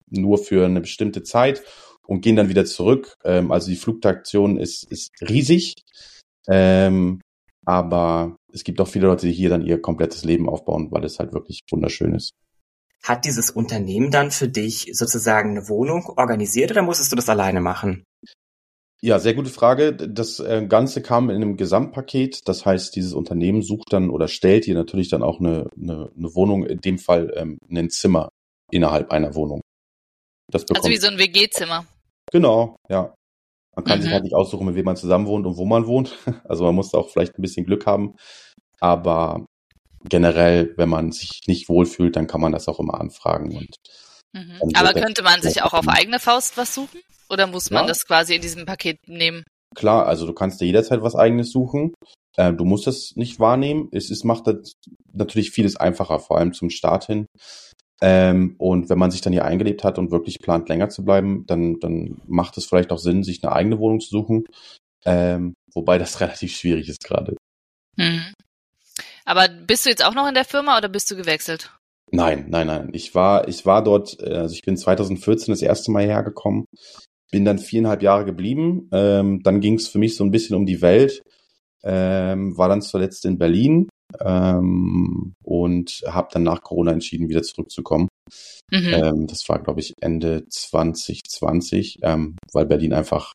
Speaker 1: nur für eine bestimmte Zeit und gehen dann wieder zurück. Ähm, also die Flugtaktion ist, ist riesig. Ähm, aber es gibt auch viele Leute, die hier dann ihr komplettes Leben aufbauen, weil es halt wirklich wunderschön ist.
Speaker 4: Hat dieses Unternehmen dann für dich sozusagen eine Wohnung organisiert oder musstest du das alleine machen?
Speaker 1: Ja, sehr gute Frage. Das äh, Ganze kam in einem Gesamtpaket. Das heißt, dieses Unternehmen sucht dann oder stellt hier natürlich dann auch eine, eine, eine Wohnung, in dem Fall ähm, ein Zimmer innerhalb einer Wohnung.
Speaker 3: Das bekommt, also wie so ein WG-Zimmer.
Speaker 1: Genau, ja. Man kann mhm. sich halt nicht aussuchen, mit wem man zusammen wohnt und wo man wohnt. Also man muss auch vielleicht ein bisschen Glück haben. Aber generell, wenn man sich nicht wohlfühlt, dann kann man das auch immer anfragen. Und
Speaker 3: mhm. Aber könnte man sich auch auf eigene Faust was suchen? Oder muss man ja. das quasi in diesem Paket nehmen?
Speaker 1: Klar, also du kannst dir jederzeit was eigenes suchen. Äh, du musst das nicht wahrnehmen. Es, es macht das natürlich vieles einfacher, vor allem zum Start hin. Ähm, und wenn man sich dann hier eingelebt hat und wirklich plant, länger zu bleiben, dann, dann macht es vielleicht auch Sinn, sich eine eigene Wohnung zu suchen. Ähm, wobei das relativ schwierig ist gerade.
Speaker 3: Mhm. Aber bist du jetzt auch noch in der Firma oder bist du gewechselt?
Speaker 1: Nein, nein, nein. Ich war, ich war dort, äh, also ich bin 2014 das erste Mal hergekommen, bin dann viereinhalb Jahre geblieben. Ähm, dann ging es für mich so ein bisschen um die Welt. Ähm, war dann zuletzt in Berlin ähm, und habe dann nach Corona entschieden, wieder zurückzukommen. Mhm. Ähm, das war, glaube ich, Ende 2020, ähm, weil Berlin einfach,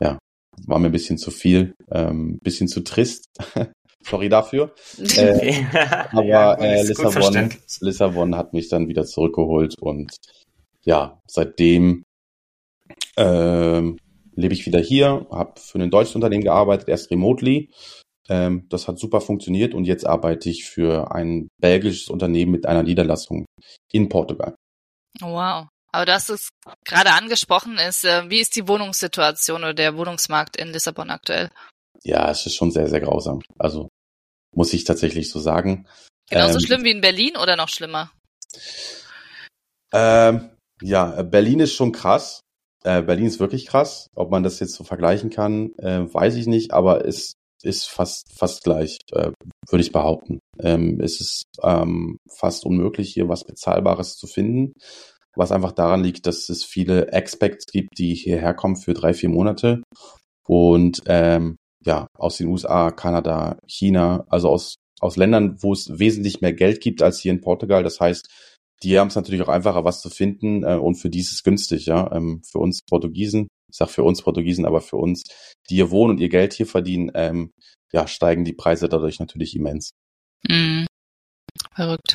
Speaker 1: ja, war mir ein bisschen zu viel, ähm, bisschen zu trist. Sorry dafür. Äh, aber ja, äh, Lissabon, Lissabon hat mich dann wieder zurückgeholt und ja, seitdem ähm, lebe ich wieder hier, habe für ein deutsches Unternehmen gearbeitet, erst remotely ähm, das hat super funktioniert und jetzt arbeite ich für ein belgisches Unternehmen mit einer Niederlassung in Portugal.
Speaker 3: Wow. Aber hast es gerade angesprochen, ist, äh, wie ist die Wohnungssituation oder der Wohnungsmarkt in Lissabon aktuell?
Speaker 1: Ja, es ist schon sehr, sehr grausam. Also muss ich tatsächlich so sagen.
Speaker 3: Genauso ähm, schlimm wie in Berlin oder noch schlimmer?
Speaker 1: Ähm, ja, Berlin ist schon krass. Äh, Berlin ist wirklich krass. Ob man das jetzt so vergleichen kann, äh, weiß ich nicht, aber es ist fast, fast gleich, äh, würde ich behaupten. Ähm, es ist ähm, fast unmöglich, hier was Bezahlbares zu finden, was einfach daran liegt, dass es viele Expats gibt, die hierher kommen für drei, vier Monate und ähm, ja, aus den USA, Kanada, China, also aus, aus Ländern, wo es wesentlich mehr Geld gibt als hier in Portugal. Das heißt, die haben es natürlich auch einfacher, was zu finden äh, und für die ist es günstig, ja. Ähm, für uns Portugiesen ich sage für uns Portugiesen, aber für uns, die hier wohnen und ihr Geld hier verdienen, ähm, ja, steigen die Preise dadurch natürlich immens.
Speaker 3: Mhm. Verrückt.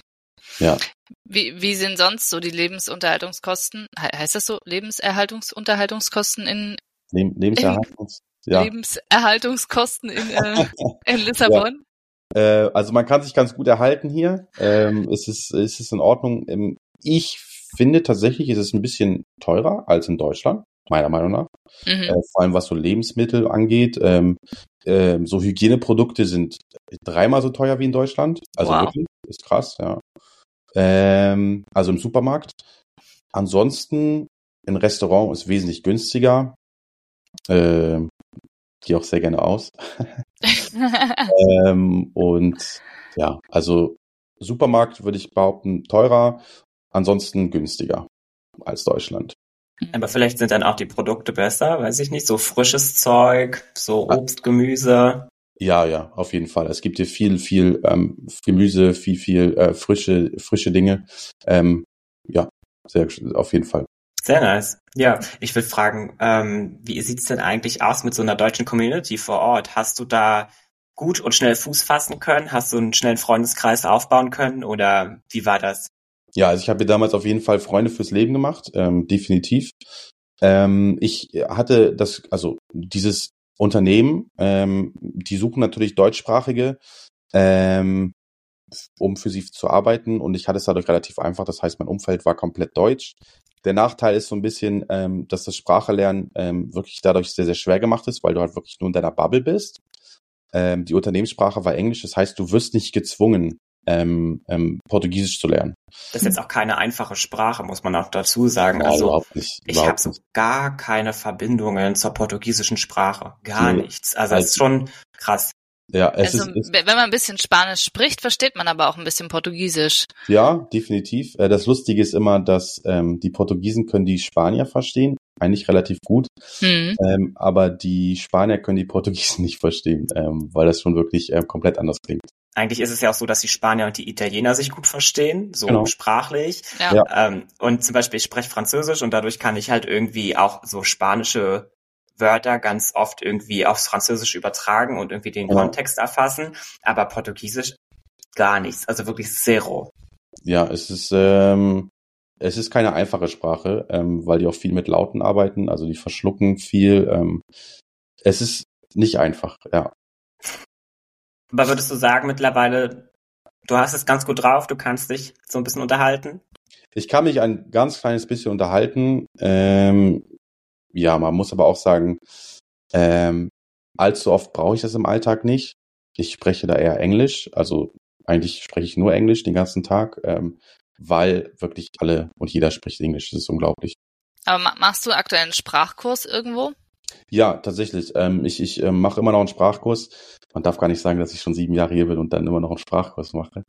Speaker 1: Ja.
Speaker 3: Wie, wie sind sonst so die Lebensunterhaltungskosten? heißt das so? Lebenserhaltungsunterhaltungskosten in
Speaker 1: Leb Lebenserhaltungs
Speaker 3: in, ja. Lebenserhaltungskosten in, äh, in Lissabon?
Speaker 1: Ja. Äh, also man kann sich ganz gut erhalten hier. Ähm, es, ist, es ist in Ordnung. Ähm, ich finde tatsächlich, ist es ein bisschen teurer als in Deutschland meiner Meinung nach. Mhm. Äh, vor allem was so Lebensmittel angeht. Ähm, ähm, so Hygieneprodukte sind dreimal so teuer wie in Deutschland. Also wow. wirklich, ist krass, ja. Ähm, also im Supermarkt. Ansonsten, ein Restaurant ist wesentlich günstiger. Ähm, gehe auch sehr gerne aus. ähm, und ja, also Supermarkt würde ich behaupten teurer, ansonsten günstiger als Deutschland.
Speaker 4: Aber vielleicht sind dann auch die Produkte besser, weiß ich nicht, so frisches Zeug, so Obst, Gemüse.
Speaker 1: Ja, ja, auf jeden Fall. Es gibt hier viel, viel ähm, Gemüse, viel, viel äh, frische, frische Dinge. Ähm, ja, sehr, auf jeden Fall.
Speaker 4: Sehr nice. Ja, ich will fragen, ähm, wie sieht's denn eigentlich aus mit so einer deutschen Community vor Ort? Hast du da gut und schnell Fuß fassen können? Hast du einen schnellen Freundeskreis aufbauen können oder wie war das?
Speaker 1: Ja, also ich habe mir damals auf jeden Fall Freunde fürs Leben gemacht, ähm, definitiv. Ähm, ich hatte das, also dieses Unternehmen, ähm, die suchen natürlich deutschsprachige, ähm, um für sie zu arbeiten und ich hatte es dadurch relativ einfach. Das heißt, mein Umfeld war komplett deutsch. Der Nachteil ist so ein bisschen, ähm, dass das Sprachelernen ähm, wirklich dadurch sehr, sehr schwer gemacht ist, weil du halt wirklich nur in deiner Bubble bist. Ähm, die Unternehmenssprache war Englisch, das heißt, du wirst nicht gezwungen, ähm, ähm, Portugiesisch zu lernen.
Speaker 4: Das ist jetzt auch keine einfache Sprache, muss man auch dazu sagen.
Speaker 1: Also überhaupt nicht,
Speaker 4: ich habe so gar keine Verbindungen zur portugiesischen Sprache, gar nee. nichts. Also, also ist schon krass.
Speaker 1: Ja,
Speaker 3: es also, ist, wenn man ein bisschen Spanisch spricht, versteht man aber auch ein bisschen Portugiesisch.
Speaker 1: Ja, definitiv. Äh, das Lustige ist immer, dass ähm, die Portugiesen können die Spanier verstehen, eigentlich relativ gut, mhm. ähm, aber die Spanier können die Portugiesen nicht verstehen, ähm, weil das schon wirklich äh, komplett anders klingt
Speaker 4: eigentlich ist es ja auch so, dass die Spanier und die Italiener sich gut verstehen, so genau. sprachlich.
Speaker 3: Ja.
Speaker 4: Ähm, und zum Beispiel, ich spreche Französisch und dadurch kann ich halt irgendwie auch so spanische Wörter ganz oft irgendwie aufs Französische übertragen und irgendwie den ja. Kontext erfassen. Aber Portugiesisch gar nichts, also wirklich zero.
Speaker 1: Ja, es ist, ähm, es ist keine einfache Sprache, ähm, weil die auch viel mit Lauten arbeiten, also die verschlucken viel. Ähm, es ist nicht einfach, ja.
Speaker 4: Aber würdest du sagen mittlerweile, du hast es ganz gut drauf, du kannst dich so ein bisschen unterhalten?
Speaker 1: Ich kann mich ein ganz kleines bisschen unterhalten. Ähm, ja, man muss aber auch sagen, ähm, allzu oft brauche ich das im Alltag nicht. Ich spreche da eher Englisch, also eigentlich spreche ich nur Englisch den ganzen Tag, ähm, weil wirklich alle und jeder spricht Englisch. Das ist unglaublich.
Speaker 3: Aber machst du aktuell einen Sprachkurs irgendwo?
Speaker 1: Ja, tatsächlich. Ähm, ich ich ähm, mache immer noch einen Sprachkurs. Man darf gar nicht sagen, dass ich schon sieben Jahre hier bin und dann immer noch einen Sprachkurs mache.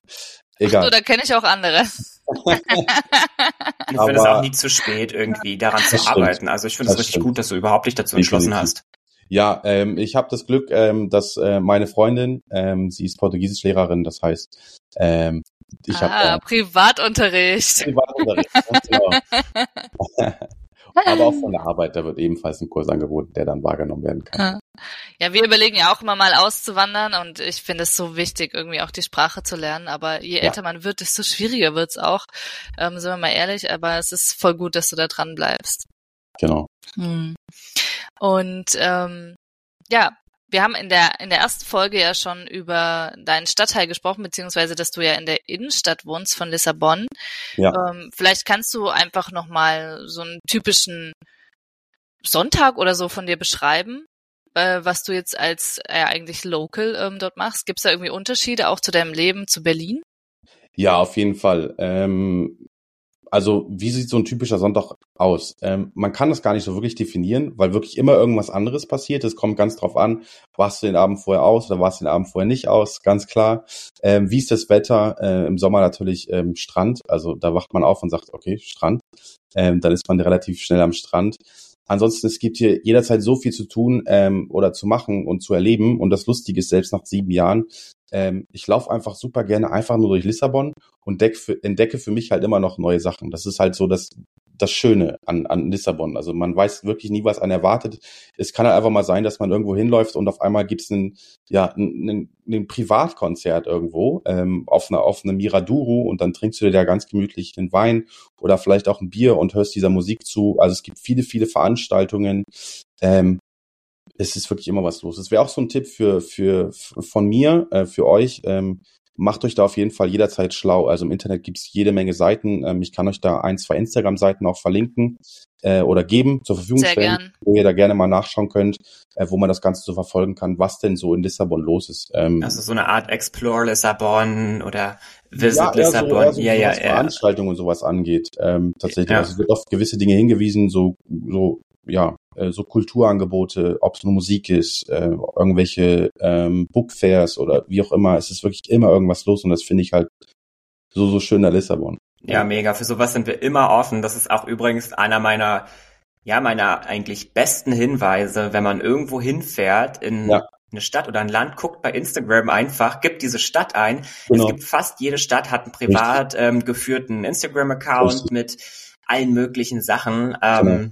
Speaker 3: Egal. Ach so, da kenne ich auch andere.
Speaker 4: ich finde es auch nie zu spät, irgendwie daran zu arbeiten. Also ich finde es richtig stimmt. gut, dass du überhaupt nicht dazu entschlossen hast.
Speaker 1: Ja, ähm, ich habe das Glück, ähm, dass äh, meine Freundin, ähm, sie ist Portugiesischlehrerin, das heißt, ähm, ich ah, habe
Speaker 3: äh, Privatunterricht. Privatunterricht, genau.
Speaker 1: Aber auch von der Arbeit, da wird ebenfalls ein Kurs angeboten, der dann wahrgenommen werden kann.
Speaker 3: Ja, wir überlegen ja auch immer mal auszuwandern und ich finde es so wichtig, irgendwie auch die Sprache zu lernen. Aber je ja. älter man wird, desto schwieriger wird's auch. Ähm, sind wir mal ehrlich, aber es ist voll gut, dass du da dran bleibst.
Speaker 1: Genau.
Speaker 3: Hm. Und ähm, ja, wir haben in der, in der ersten Folge ja schon über deinen Stadtteil gesprochen, beziehungsweise, dass du ja in der Innenstadt wohnst von Lissabon. Ja. Ähm, vielleicht kannst du einfach nochmal so einen typischen Sonntag oder so von dir beschreiben, äh, was du jetzt als äh, eigentlich local ähm, dort machst. Gibt es da irgendwie Unterschiede auch zu deinem Leben zu Berlin?
Speaker 1: Ja, auf jeden Fall. Ähm, also wie sieht so ein typischer Sonntag aus? Ähm, man kann das gar nicht so wirklich definieren, weil wirklich immer irgendwas anderes passiert. Es kommt ganz drauf an, warst du den Abend vorher aus oder warst du den Abend vorher nicht aus, ganz klar. Ähm, wie ist das Wetter? Äh, Im Sommer natürlich ähm, Strand, also da wacht man auf und sagt, okay, Strand. Ähm, dann ist man relativ schnell am Strand. Ansonsten, es gibt hier jederzeit so viel zu tun ähm, oder zu machen und zu erleben. Und das Lustige ist, selbst nach sieben Jahren, ähm, ich laufe einfach super gerne einfach nur durch Lissabon und für, entdecke für mich halt immer noch neue Sachen. Das ist halt so das, das Schöne an, an Lissabon. Also man weiß wirklich nie, was einen erwartet. Es kann halt einfach mal sein, dass man irgendwo hinläuft und auf einmal gibt's ein, ja, ein, ein Privatkonzert irgendwo ähm, auf einer auf einem Miraduru und dann trinkst du dir da ganz gemütlich einen Wein oder vielleicht auch ein Bier und hörst dieser Musik zu. Also es gibt viele, viele Veranstaltungen. Ähm, es ist wirklich immer was los. Es wäre auch so ein Tipp für, für von mir, äh, für euch. Ähm, macht euch da auf jeden Fall jederzeit schlau. Also im Internet gibt's jede Menge Seiten. Ähm, ich kann euch da ein, zwei Instagram-Seiten auch verlinken äh, oder geben, zur Verfügung
Speaker 3: Sehr stellen,
Speaker 1: gern. wo ihr da gerne mal nachschauen könnt, äh, wo man das Ganze so verfolgen kann, was denn so in Lissabon los ist.
Speaker 4: Ähm, also so eine Art Explore Lissabon oder Visit ja, Lissabon.
Speaker 1: So, so, ja, ja, ja. Veranstaltungen und sowas angeht. Ähm, tatsächlich. Ja. Also es wird auf gewisse Dinge hingewiesen, so, so ja, äh, so Kulturangebote, ob es nur Musik ist, äh, irgendwelche ähm, Bookfairs oder wie auch immer. Es ist wirklich immer irgendwas los und das finde ich halt so, so schön in Lissabon.
Speaker 4: Ja, mega. Für sowas sind wir immer offen. Das ist auch übrigens einer meiner, ja, meiner eigentlich besten Hinweise, wenn man irgendwo hinfährt in ja. eine Stadt oder ein Land, guckt bei Instagram einfach, gibt diese Stadt ein. Genau. Es gibt fast jede Stadt hat einen privat ähm, geführten Instagram-Account mit allen möglichen Sachen. Ähm, genau.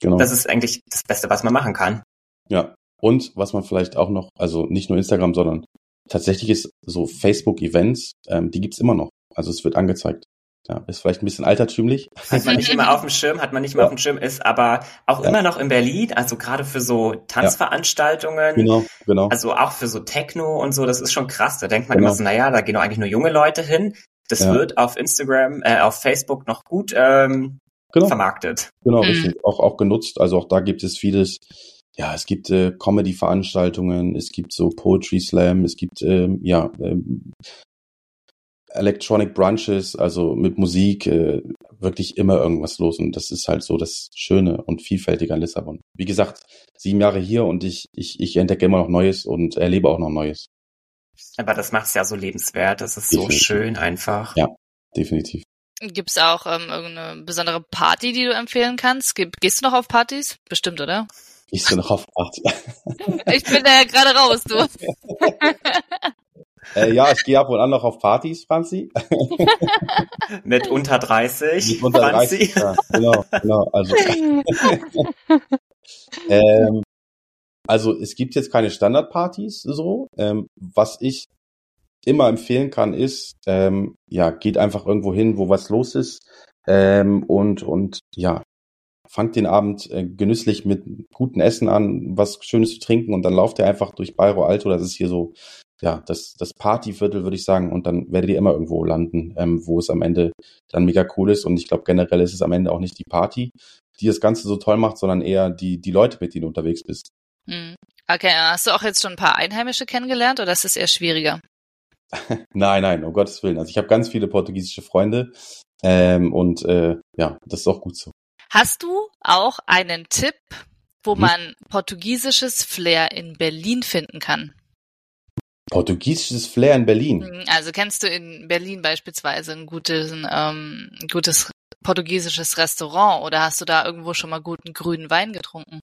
Speaker 4: Genau. Das ist eigentlich das Beste, was man machen kann.
Speaker 1: Ja. Und was man vielleicht auch noch, also nicht nur Instagram, sondern tatsächlich ist so Facebook-Events, ähm, die gibt's immer noch. Also es wird angezeigt. Ja, ist vielleicht ein bisschen altertümlich.
Speaker 4: Hat man nicht immer auf dem Schirm, hat man nicht immer ja. auf dem Schirm, ist aber auch ja. immer noch in Berlin, also gerade für so Tanzveranstaltungen.
Speaker 1: Genau, genau.
Speaker 4: Also auch für so Techno und so, das ist schon krass. Da denkt man genau. immer so, naja, da gehen doch eigentlich nur junge Leute hin. Das wird auf Instagram, äh, auf Facebook noch gut ähm, genau. vermarktet.
Speaker 1: Genau, mhm. richtig. Auch, auch genutzt. Also auch da gibt es vieles. Ja, es gibt äh, Comedy-Veranstaltungen, es gibt so Poetry Slam, es gibt ähm, ja ähm, Electronic Brunches, also mit Musik, äh, wirklich immer irgendwas los. Und das ist halt so das Schöne und Vielfältige an Lissabon. Wie gesagt, sieben Jahre hier und ich, ich, ich entdecke immer noch Neues und erlebe auch noch Neues.
Speaker 4: Aber das macht es ja so lebenswert. Das ist definitiv. so schön einfach.
Speaker 1: Ja, definitiv.
Speaker 3: Gibt's auch ähm, irgendeine besondere Party, die du empfehlen kannst? Gehst du noch auf Partys? Bestimmt, oder?
Speaker 1: Gehst du noch auf Partys?
Speaker 3: ich bin da ja gerade raus, du.
Speaker 1: äh, ja, ich gehe ab und an noch auf Partys, Franzi.
Speaker 4: Mit unter 30.
Speaker 1: Mit unter Franzi. 30, ja, genau, genau. Also, ähm, also es gibt jetzt keine Standardpartys so. Ähm, was ich immer empfehlen kann, ist, ähm, ja, geht einfach irgendwo hin, wo was los ist. Ähm, und, und ja, fangt den Abend äh, genüsslich mit gutem Essen an, was Schönes zu trinken und dann lauft ihr einfach durch Bairro Alto. Das ist hier so, ja, das, das Partyviertel, würde ich sagen. Und dann werdet ihr immer irgendwo landen, ähm, wo es am Ende dann mega cool ist. Und ich glaube, generell ist es am Ende auch nicht die Party, die das Ganze so toll macht, sondern eher die, die Leute, mit denen du unterwegs bist.
Speaker 3: Hm. Okay, hast du auch jetzt schon ein paar Einheimische kennengelernt oder ist es eher schwieriger?
Speaker 1: Nein, nein, um Gottes Willen. Also ich habe ganz viele portugiesische Freunde ähm, und äh, ja, das ist auch gut so.
Speaker 3: Hast du auch einen Tipp, wo hm? man portugiesisches Flair in Berlin finden kann?
Speaker 1: Portugiesisches Flair in Berlin.
Speaker 3: Hm, also kennst du in Berlin beispielsweise ein gutes, ähm, gutes portugiesisches Restaurant oder hast du da irgendwo schon mal guten grünen Wein getrunken?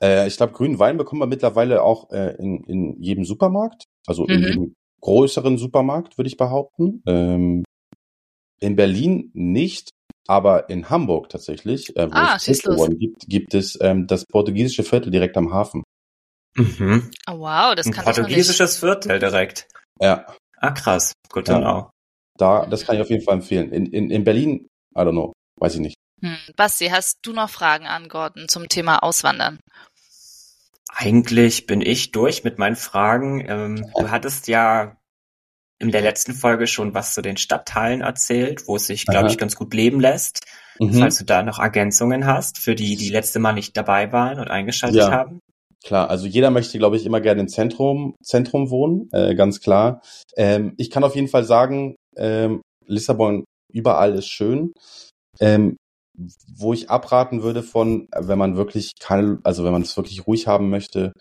Speaker 1: Äh, ich glaube, grünen Wein bekommt man mittlerweile auch äh, in, in jedem Supermarkt, also in mhm. jedem größeren Supermarkt, würde ich behaupten. Ähm, in Berlin nicht, aber in Hamburg tatsächlich, äh, wo
Speaker 3: ah,
Speaker 1: es gibt, gibt es ähm, das portugiesische Viertel direkt am Hafen.
Speaker 4: Mhm.
Speaker 3: Oh, wow, das
Speaker 4: Ein
Speaker 3: kann
Speaker 4: portugiesisches Viertel direkt.
Speaker 1: Ja.
Speaker 4: Ah, krass. Gut, dann ja. auch.
Speaker 1: Da, das kann ich auf jeden Fall empfehlen. In, in, in Berlin, I don't know, weiß ich nicht.
Speaker 3: Hm. Basti, hast du noch Fragen an Gordon zum Thema Auswandern?
Speaker 4: Eigentlich bin ich durch mit meinen Fragen. Ähm, du hattest ja in der letzten Folge schon was zu den Stadtteilen erzählt, wo es sich, glaube ich, ganz gut leben lässt. Mhm. Falls du da noch Ergänzungen hast, für die, die letzte Mal nicht dabei waren und eingeschaltet ja. haben.
Speaker 1: Klar, also jeder möchte, glaube ich, immer gerne im Zentrum, Zentrum wohnen, äh, ganz klar. Ähm, ich kann auf jeden Fall sagen, ähm, Lissabon überall ist schön. Ähm, wo ich abraten würde von, wenn man wirklich keine, also wenn man es wirklich ruhig haben möchte,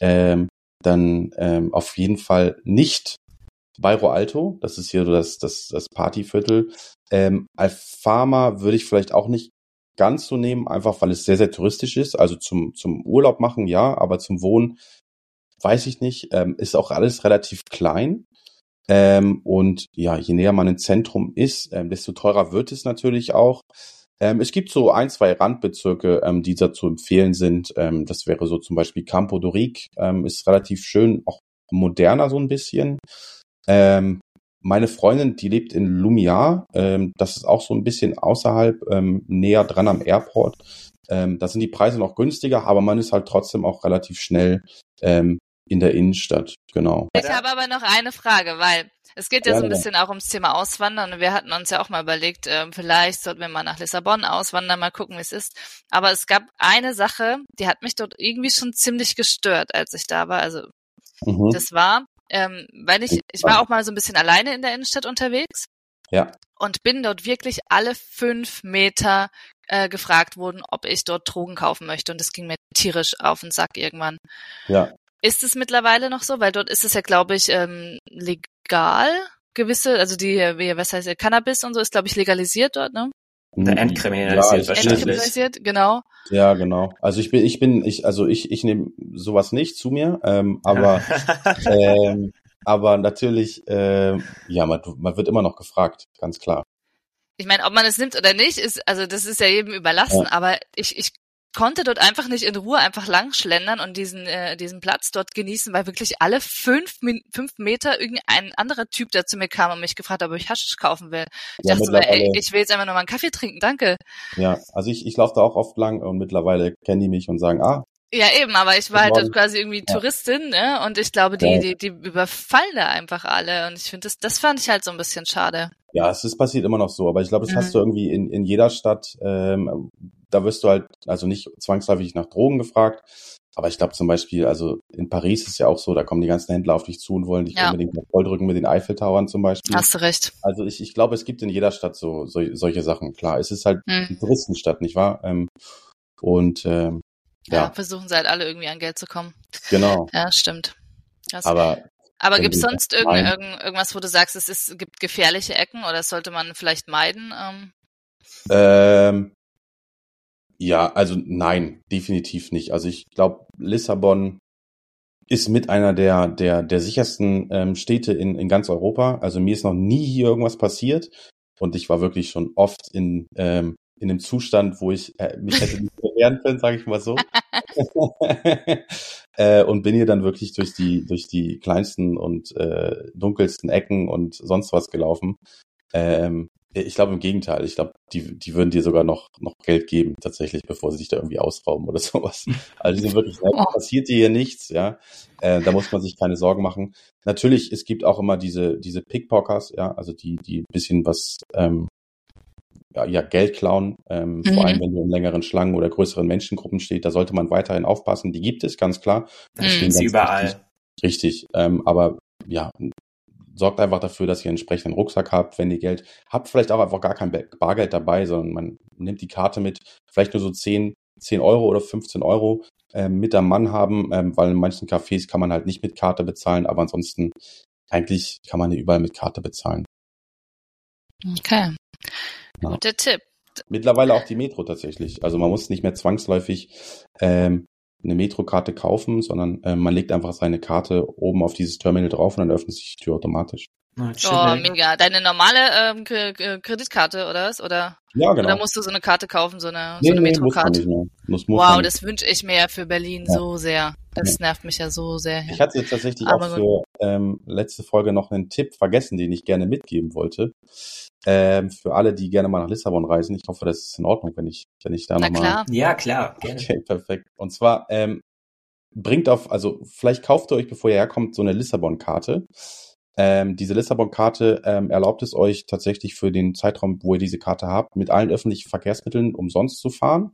Speaker 1: ähm, dann ähm, auf jeden Fall nicht Bairro Alto, das ist hier so das, das, das Partyviertel. Ähm, Alfama würde ich vielleicht auch nicht ganz so nehmen, einfach weil es sehr, sehr touristisch ist. Also zum, zum Urlaub machen, ja, aber zum Wohnen weiß ich nicht. Ähm, ist auch alles relativ klein. Ähm, und ja, je näher man im Zentrum ist, ähm, desto teurer wird es natürlich auch. Ähm, es gibt so ein, zwei Randbezirke, ähm, die da zu empfehlen sind. Ähm, das wäre so zum Beispiel Campo do Ric, ähm, ist relativ schön, auch moderner so ein bisschen. Ähm, meine Freundin, die lebt in Lumiar, ähm, das ist auch so ein bisschen außerhalb, ähm, näher dran am Airport. Ähm, da sind die Preise noch günstiger, aber man ist halt trotzdem auch relativ schnell ähm, in der Innenstadt, genau.
Speaker 3: Ich habe aber noch eine Frage, weil es geht ja, so ein bisschen auch ums Thema Auswandern und wir hatten uns ja auch mal überlegt, äh, vielleicht sollten wir mal nach Lissabon auswandern, mal gucken, wie es ist. Aber es gab eine Sache, die hat mich dort irgendwie schon ziemlich gestört, als ich da war. Also mhm. das war, ähm, weil ich, ich war auch mal so ein bisschen alleine in der Innenstadt unterwegs.
Speaker 1: Ja.
Speaker 3: Und bin dort wirklich alle fünf Meter äh, gefragt worden, ob ich dort Drogen kaufen möchte. Und das ging mir tierisch auf den Sack irgendwann.
Speaker 1: Ja.
Speaker 3: Ist es mittlerweile noch so? Weil dort ist es ja, glaube ich, ähm, legal. Gewisse, also die, wie, was heißt Cannabis und so ist, glaube ich, legalisiert dort, ne?
Speaker 4: Entkriminalisiert
Speaker 1: ja,
Speaker 4: wahrscheinlich.
Speaker 3: Entkriminalisiert, genau.
Speaker 1: Ja, genau. Also ich bin, ich bin, ich, also ich, ich nehme sowas nicht zu mir, ähm, aber, ähm, aber natürlich, äh, ja, man, man wird immer noch gefragt, ganz klar.
Speaker 3: Ich meine, ob man es nimmt oder nicht, ist, also das ist ja jedem überlassen, ja. aber ich, ich konnte dort einfach nicht in Ruhe einfach lang schlendern und diesen, äh, diesen Platz dort genießen, weil wirklich alle fünf, fünf Meter irgendein anderer Typ, der zu mir kam und mich gefragt hat, ob ich Haschisch kaufen will. Ich ja, dachte so, ey, ich will jetzt einfach nur mal einen Kaffee trinken, danke.
Speaker 1: Ja, also ich, ich laufe da auch oft lang und mittlerweile kennen die mich und sagen, ah,
Speaker 3: ja, eben, aber ich war halt dort quasi irgendwie ja. Touristin, ne? Und ich glaube, die, die, die überfallen da einfach alle. Und ich finde, das, das fand ich halt so ein bisschen schade.
Speaker 1: Ja, es ist passiert immer noch so, aber ich glaube, das mhm. hast du irgendwie in, in jeder Stadt, ähm, da wirst du halt also nicht zwangsläufig nach Drogen gefragt. Aber ich glaube zum Beispiel, also in Paris ist ja auch so, da kommen die ganzen Händler auf dich zu und wollen dich ja. unbedingt volldrücken mit den Eiffeltauern zum Beispiel.
Speaker 3: Hast du recht.
Speaker 1: Also ich, ich glaube, es gibt in jeder Stadt so, so solche Sachen. Klar, es ist halt mhm. eine Touristenstadt, nicht wahr? Ähm, und ähm, ja. ja.
Speaker 3: versuchen sie halt alle irgendwie an Geld zu kommen.
Speaker 1: Genau.
Speaker 3: Ja, stimmt.
Speaker 1: Krass. Aber
Speaker 3: aber gibt es sonst irgend, irgend, irgendwas, wo du sagst, es ist, gibt gefährliche Ecken oder sollte man vielleicht meiden?
Speaker 1: Ähm? Ja, also nein, definitiv nicht. Also ich glaube, Lissabon ist mit einer der, der, der sichersten ähm, Städte in, in ganz Europa. Also mir ist noch nie hier irgendwas passiert und ich war wirklich schon oft in, ähm, in einem Zustand, wo ich äh, mich hätte nicht wehren können, sage ich mal so. äh, und bin hier dann wirklich durch die, durch die kleinsten und äh, dunkelsten Ecken und sonst was gelaufen. Ähm, Ich glaube im Gegenteil. Ich glaube, die, die würden dir sogar noch, noch Geld geben, tatsächlich, bevor sie dich da irgendwie ausrauben oder sowas. Also die sind wirklich, nett. passiert dir hier nichts, ja. Äh, da muss man sich keine Sorgen machen. Natürlich, es gibt auch immer diese, diese Pickpockers, ja, also die, die ein bisschen was, ähm, ja, ja, Geld klauen, ähm, mhm. vor allem wenn du in längeren Schlangen oder größeren Menschengruppen steht, da sollte man weiterhin aufpassen. Die gibt es, ganz klar.
Speaker 4: Das mhm. sie überall.
Speaker 1: Richtig, richtig ähm, aber ja, sorgt einfach dafür, dass ihr einen entsprechenden Rucksack habt, wenn ihr Geld habt, vielleicht auch einfach gar kein Bargeld dabei, sondern man nimmt die Karte mit, vielleicht nur so 10, 10 Euro oder 15 Euro ähm, mit am Mann haben, ähm, weil in manchen Cafés kann man halt nicht mit Karte bezahlen, aber ansonsten eigentlich kann man hier überall mit Karte bezahlen.
Speaker 3: Okay. Ja. Guter Tipp.
Speaker 1: Mittlerweile auch die Metro tatsächlich. Also man muss nicht mehr zwangsläufig ähm, eine Metrokarte kaufen, sondern äh, man legt einfach seine Karte oben auf dieses Terminal drauf und dann öffnet sich die Tür automatisch.
Speaker 3: Oh, mega. Deine normale ähm, Kreditkarte oder was? Oder,
Speaker 1: ja, genau.
Speaker 3: Oder musst du so eine Karte kaufen, so eine, nee, so eine nee, Metrokarte? Muss, muss wow, das wünsche ich mir ja für Berlin ja. so sehr. Das nervt mich ja so sehr.
Speaker 1: Ich hatte jetzt tatsächlich Aber auch für ähm, letzte Folge noch einen Tipp vergessen, den ich gerne mitgeben wollte. Ähm, für alle, die gerne mal nach Lissabon reisen. Ich hoffe, das ist in Ordnung, wenn ich, wenn ich da nochmal.
Speaker 4: Ja, klar.
Speaker 1: Gerne. Okay, perfekt. Und zwar, ähm, bringt auf, also vielleicht kauft ihr euch, bevor ihr herkommt, so eine Lissabon-Karte. Ähm, diese Lissabon-Karte ähm, erlaubt es euch tatsächlich für den Zeitraum, wo ihr diese Karte habt, mit allen öffentlichen Verkehrsmitteln umsonst zu fahren.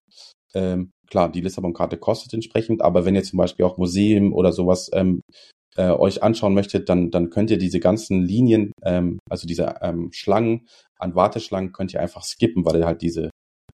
Speaker 1: Ähm, klar, die Lissabon-Karte kostet entsprechend, aber wenn ihr zum Beispiel auch Museen oder sowas ähm, äh, euch anschauen möchtet, dann, dann könnt ihr diese ganzen Linien, ähm, also diese ähm, Schlangen an Warteschlangen, könnt ihr einfach skippen, weil ihr halt diese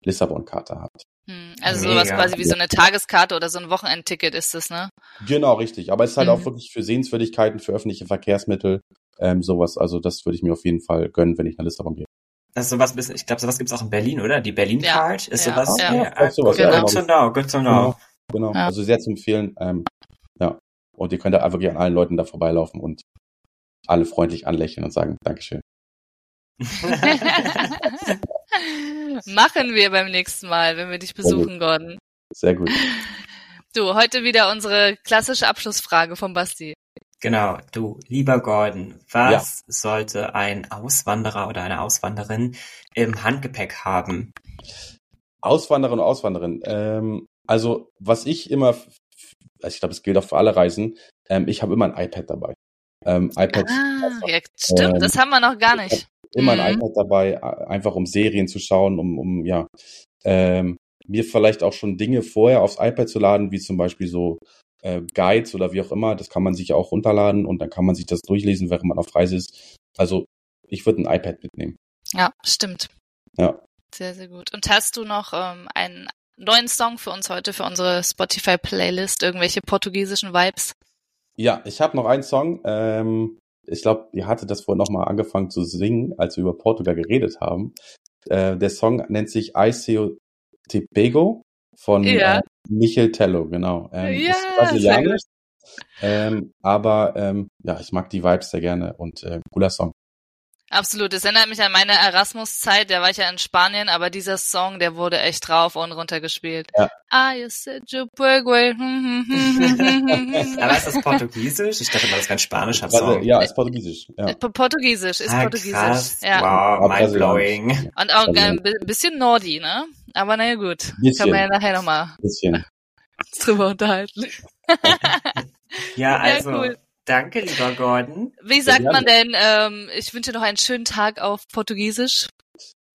Speaker 1: Lissabon-Karte habt.
Speaker 3: Hm, also Mega. sowas quasi wie so eine Tageskarte oder so ein Wochenendticket ist das, ne?
Speaker 1: Genau, richtig. Aber es ist halt mhm. auch wirklich für Sehenswürdigkeiten, für öffentliche Verkehrsmittel, ähm, sowas. Also das würde ich mir auf jeden Fall gönnen, wenn ich nach Lissabon gehe.
Speaker 4: Das ist sowas, ich glaube, sowas gibt's auch in Berlin, oder? Die Berlin Card
Speaker 3: ja,
Speaker 4: ist sowas.
Speaker 3: Ja, ja.
Speaker 1: ja, sowas,
Speaker 4: genau. Good to know, good to know.
Speaker 1: Genau, genau. also sehr zu empfehlen. Ähm, ja, und ihr könnt da einfach an allen Leuten da vorbeilaufen und alle freundlich anlächeln und sagen Dankeschön.
Speaker 3: Machen wir beim nächsten Mal, wenn wir dich besuchen,
Speaker 1: Sehr
Speaker 3: Gordon.
Speaker 1: Sehr gut.
Speaker 3: Du, heute wieder unsere klassische Abschlussfrage vom Basti.
Speaker 4: Genau, du, lieber Gordon, was ja. sollte ein Auswanderer oder eine Auswanderin im Handgepäck haben?
Speaker 1: Auswanderer und Auswanderin. Ähm, also, was ich immer also ich glaube, es gilt auch für alle Reisen, ähm, ich habe immer ein iPad dabei. Ähm, iPad.
Speaker 3: Ah, ja, stimmt, ähm, das haben wir noch gar nicht.
Speaker 1: Immer mhm. ein iPad dabei, einfach um Serien zu schauen, um, um ja, ähm, mir vielleicht auch schon Dinge vorher aufs iPad zu laden, wie zum Beispiel so äh, Guides oder wie auch immer. Das kann man sich ja auch runterladen und dann kann man sich das durchlesen, während man auf Reise ist. Also ich würde ein iPad mitnehmen.
Speaker 3: Ja, stimmt.
Speaker 1: Ja.
Speaker 3: Sehr, sehr gut. Und hast du noch ähm, einen neuen Song für uns heute, für unsere Spotify-Playlist? Irgendwelche portugiesischen Vibes?
Speaker 1: Ja, ich habe noch einen Song. Ähm, ich glaube, ihr hattet das vorhin nochmal angefangen zu singen, als wir über Portugal geredet haben. Äh, der Song nennt sich I See Te Pego von ja. äh, Michel Tello, genau. Ähm, ja, ist brasilianisch. Ähm, aber ähm, ja, ich mag die Vibes sehr gerne und äh, cooler Song.
Speaker 3: Absolut. Es erinnert mich an meine Erasmus-Zeit. Da war ich ja in Spanien, aber dieser Song, der wurde echt rauf und runter gespielt.
Speaker 1: Ja.
Speaker 3: Ah, you said you Aber
Speaker 4: ist das Portugiesisch? Ich dachte mal, das ist ein spanischer Song.
Speaker 1: Ja, ist Portugiesisch. Ja.
Speaker 3: Portugiesisch, ist ah, Portugiesisch. Krass. Ja.
Speaker 4: Wow, mindblowing.
Speaker 3: Und auch ein bisschen Nordi, ne? Aber naja, gut.
Speaker 1: Bisschen.
Speaker 3: Kann man ja nachher nochmal drüber unterhalten.
Speaker 4: ja, also. Ja, cool. Danke, lieber Gordon.
Speaker 3: Wie sagt man denn, ähm, ich wünsche noch einen schönen Tag auf Portugiesisch?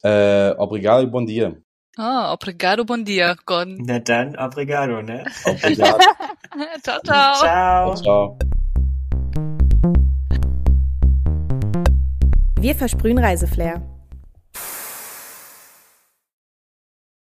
Speaker 1: Äh, obrigado e bom dia.
Speaker 3: Ah, obrigado, bom dia, Gordon.
Speaker 4: Na dann, obrigado, ne?
Speaker 1: Obrigado.
Speaker 3: ciao, ciao.
Speaker 4: Ciao.
Speaker 1: ciao.
Speaker 2: Wir versprühen Reiseflair.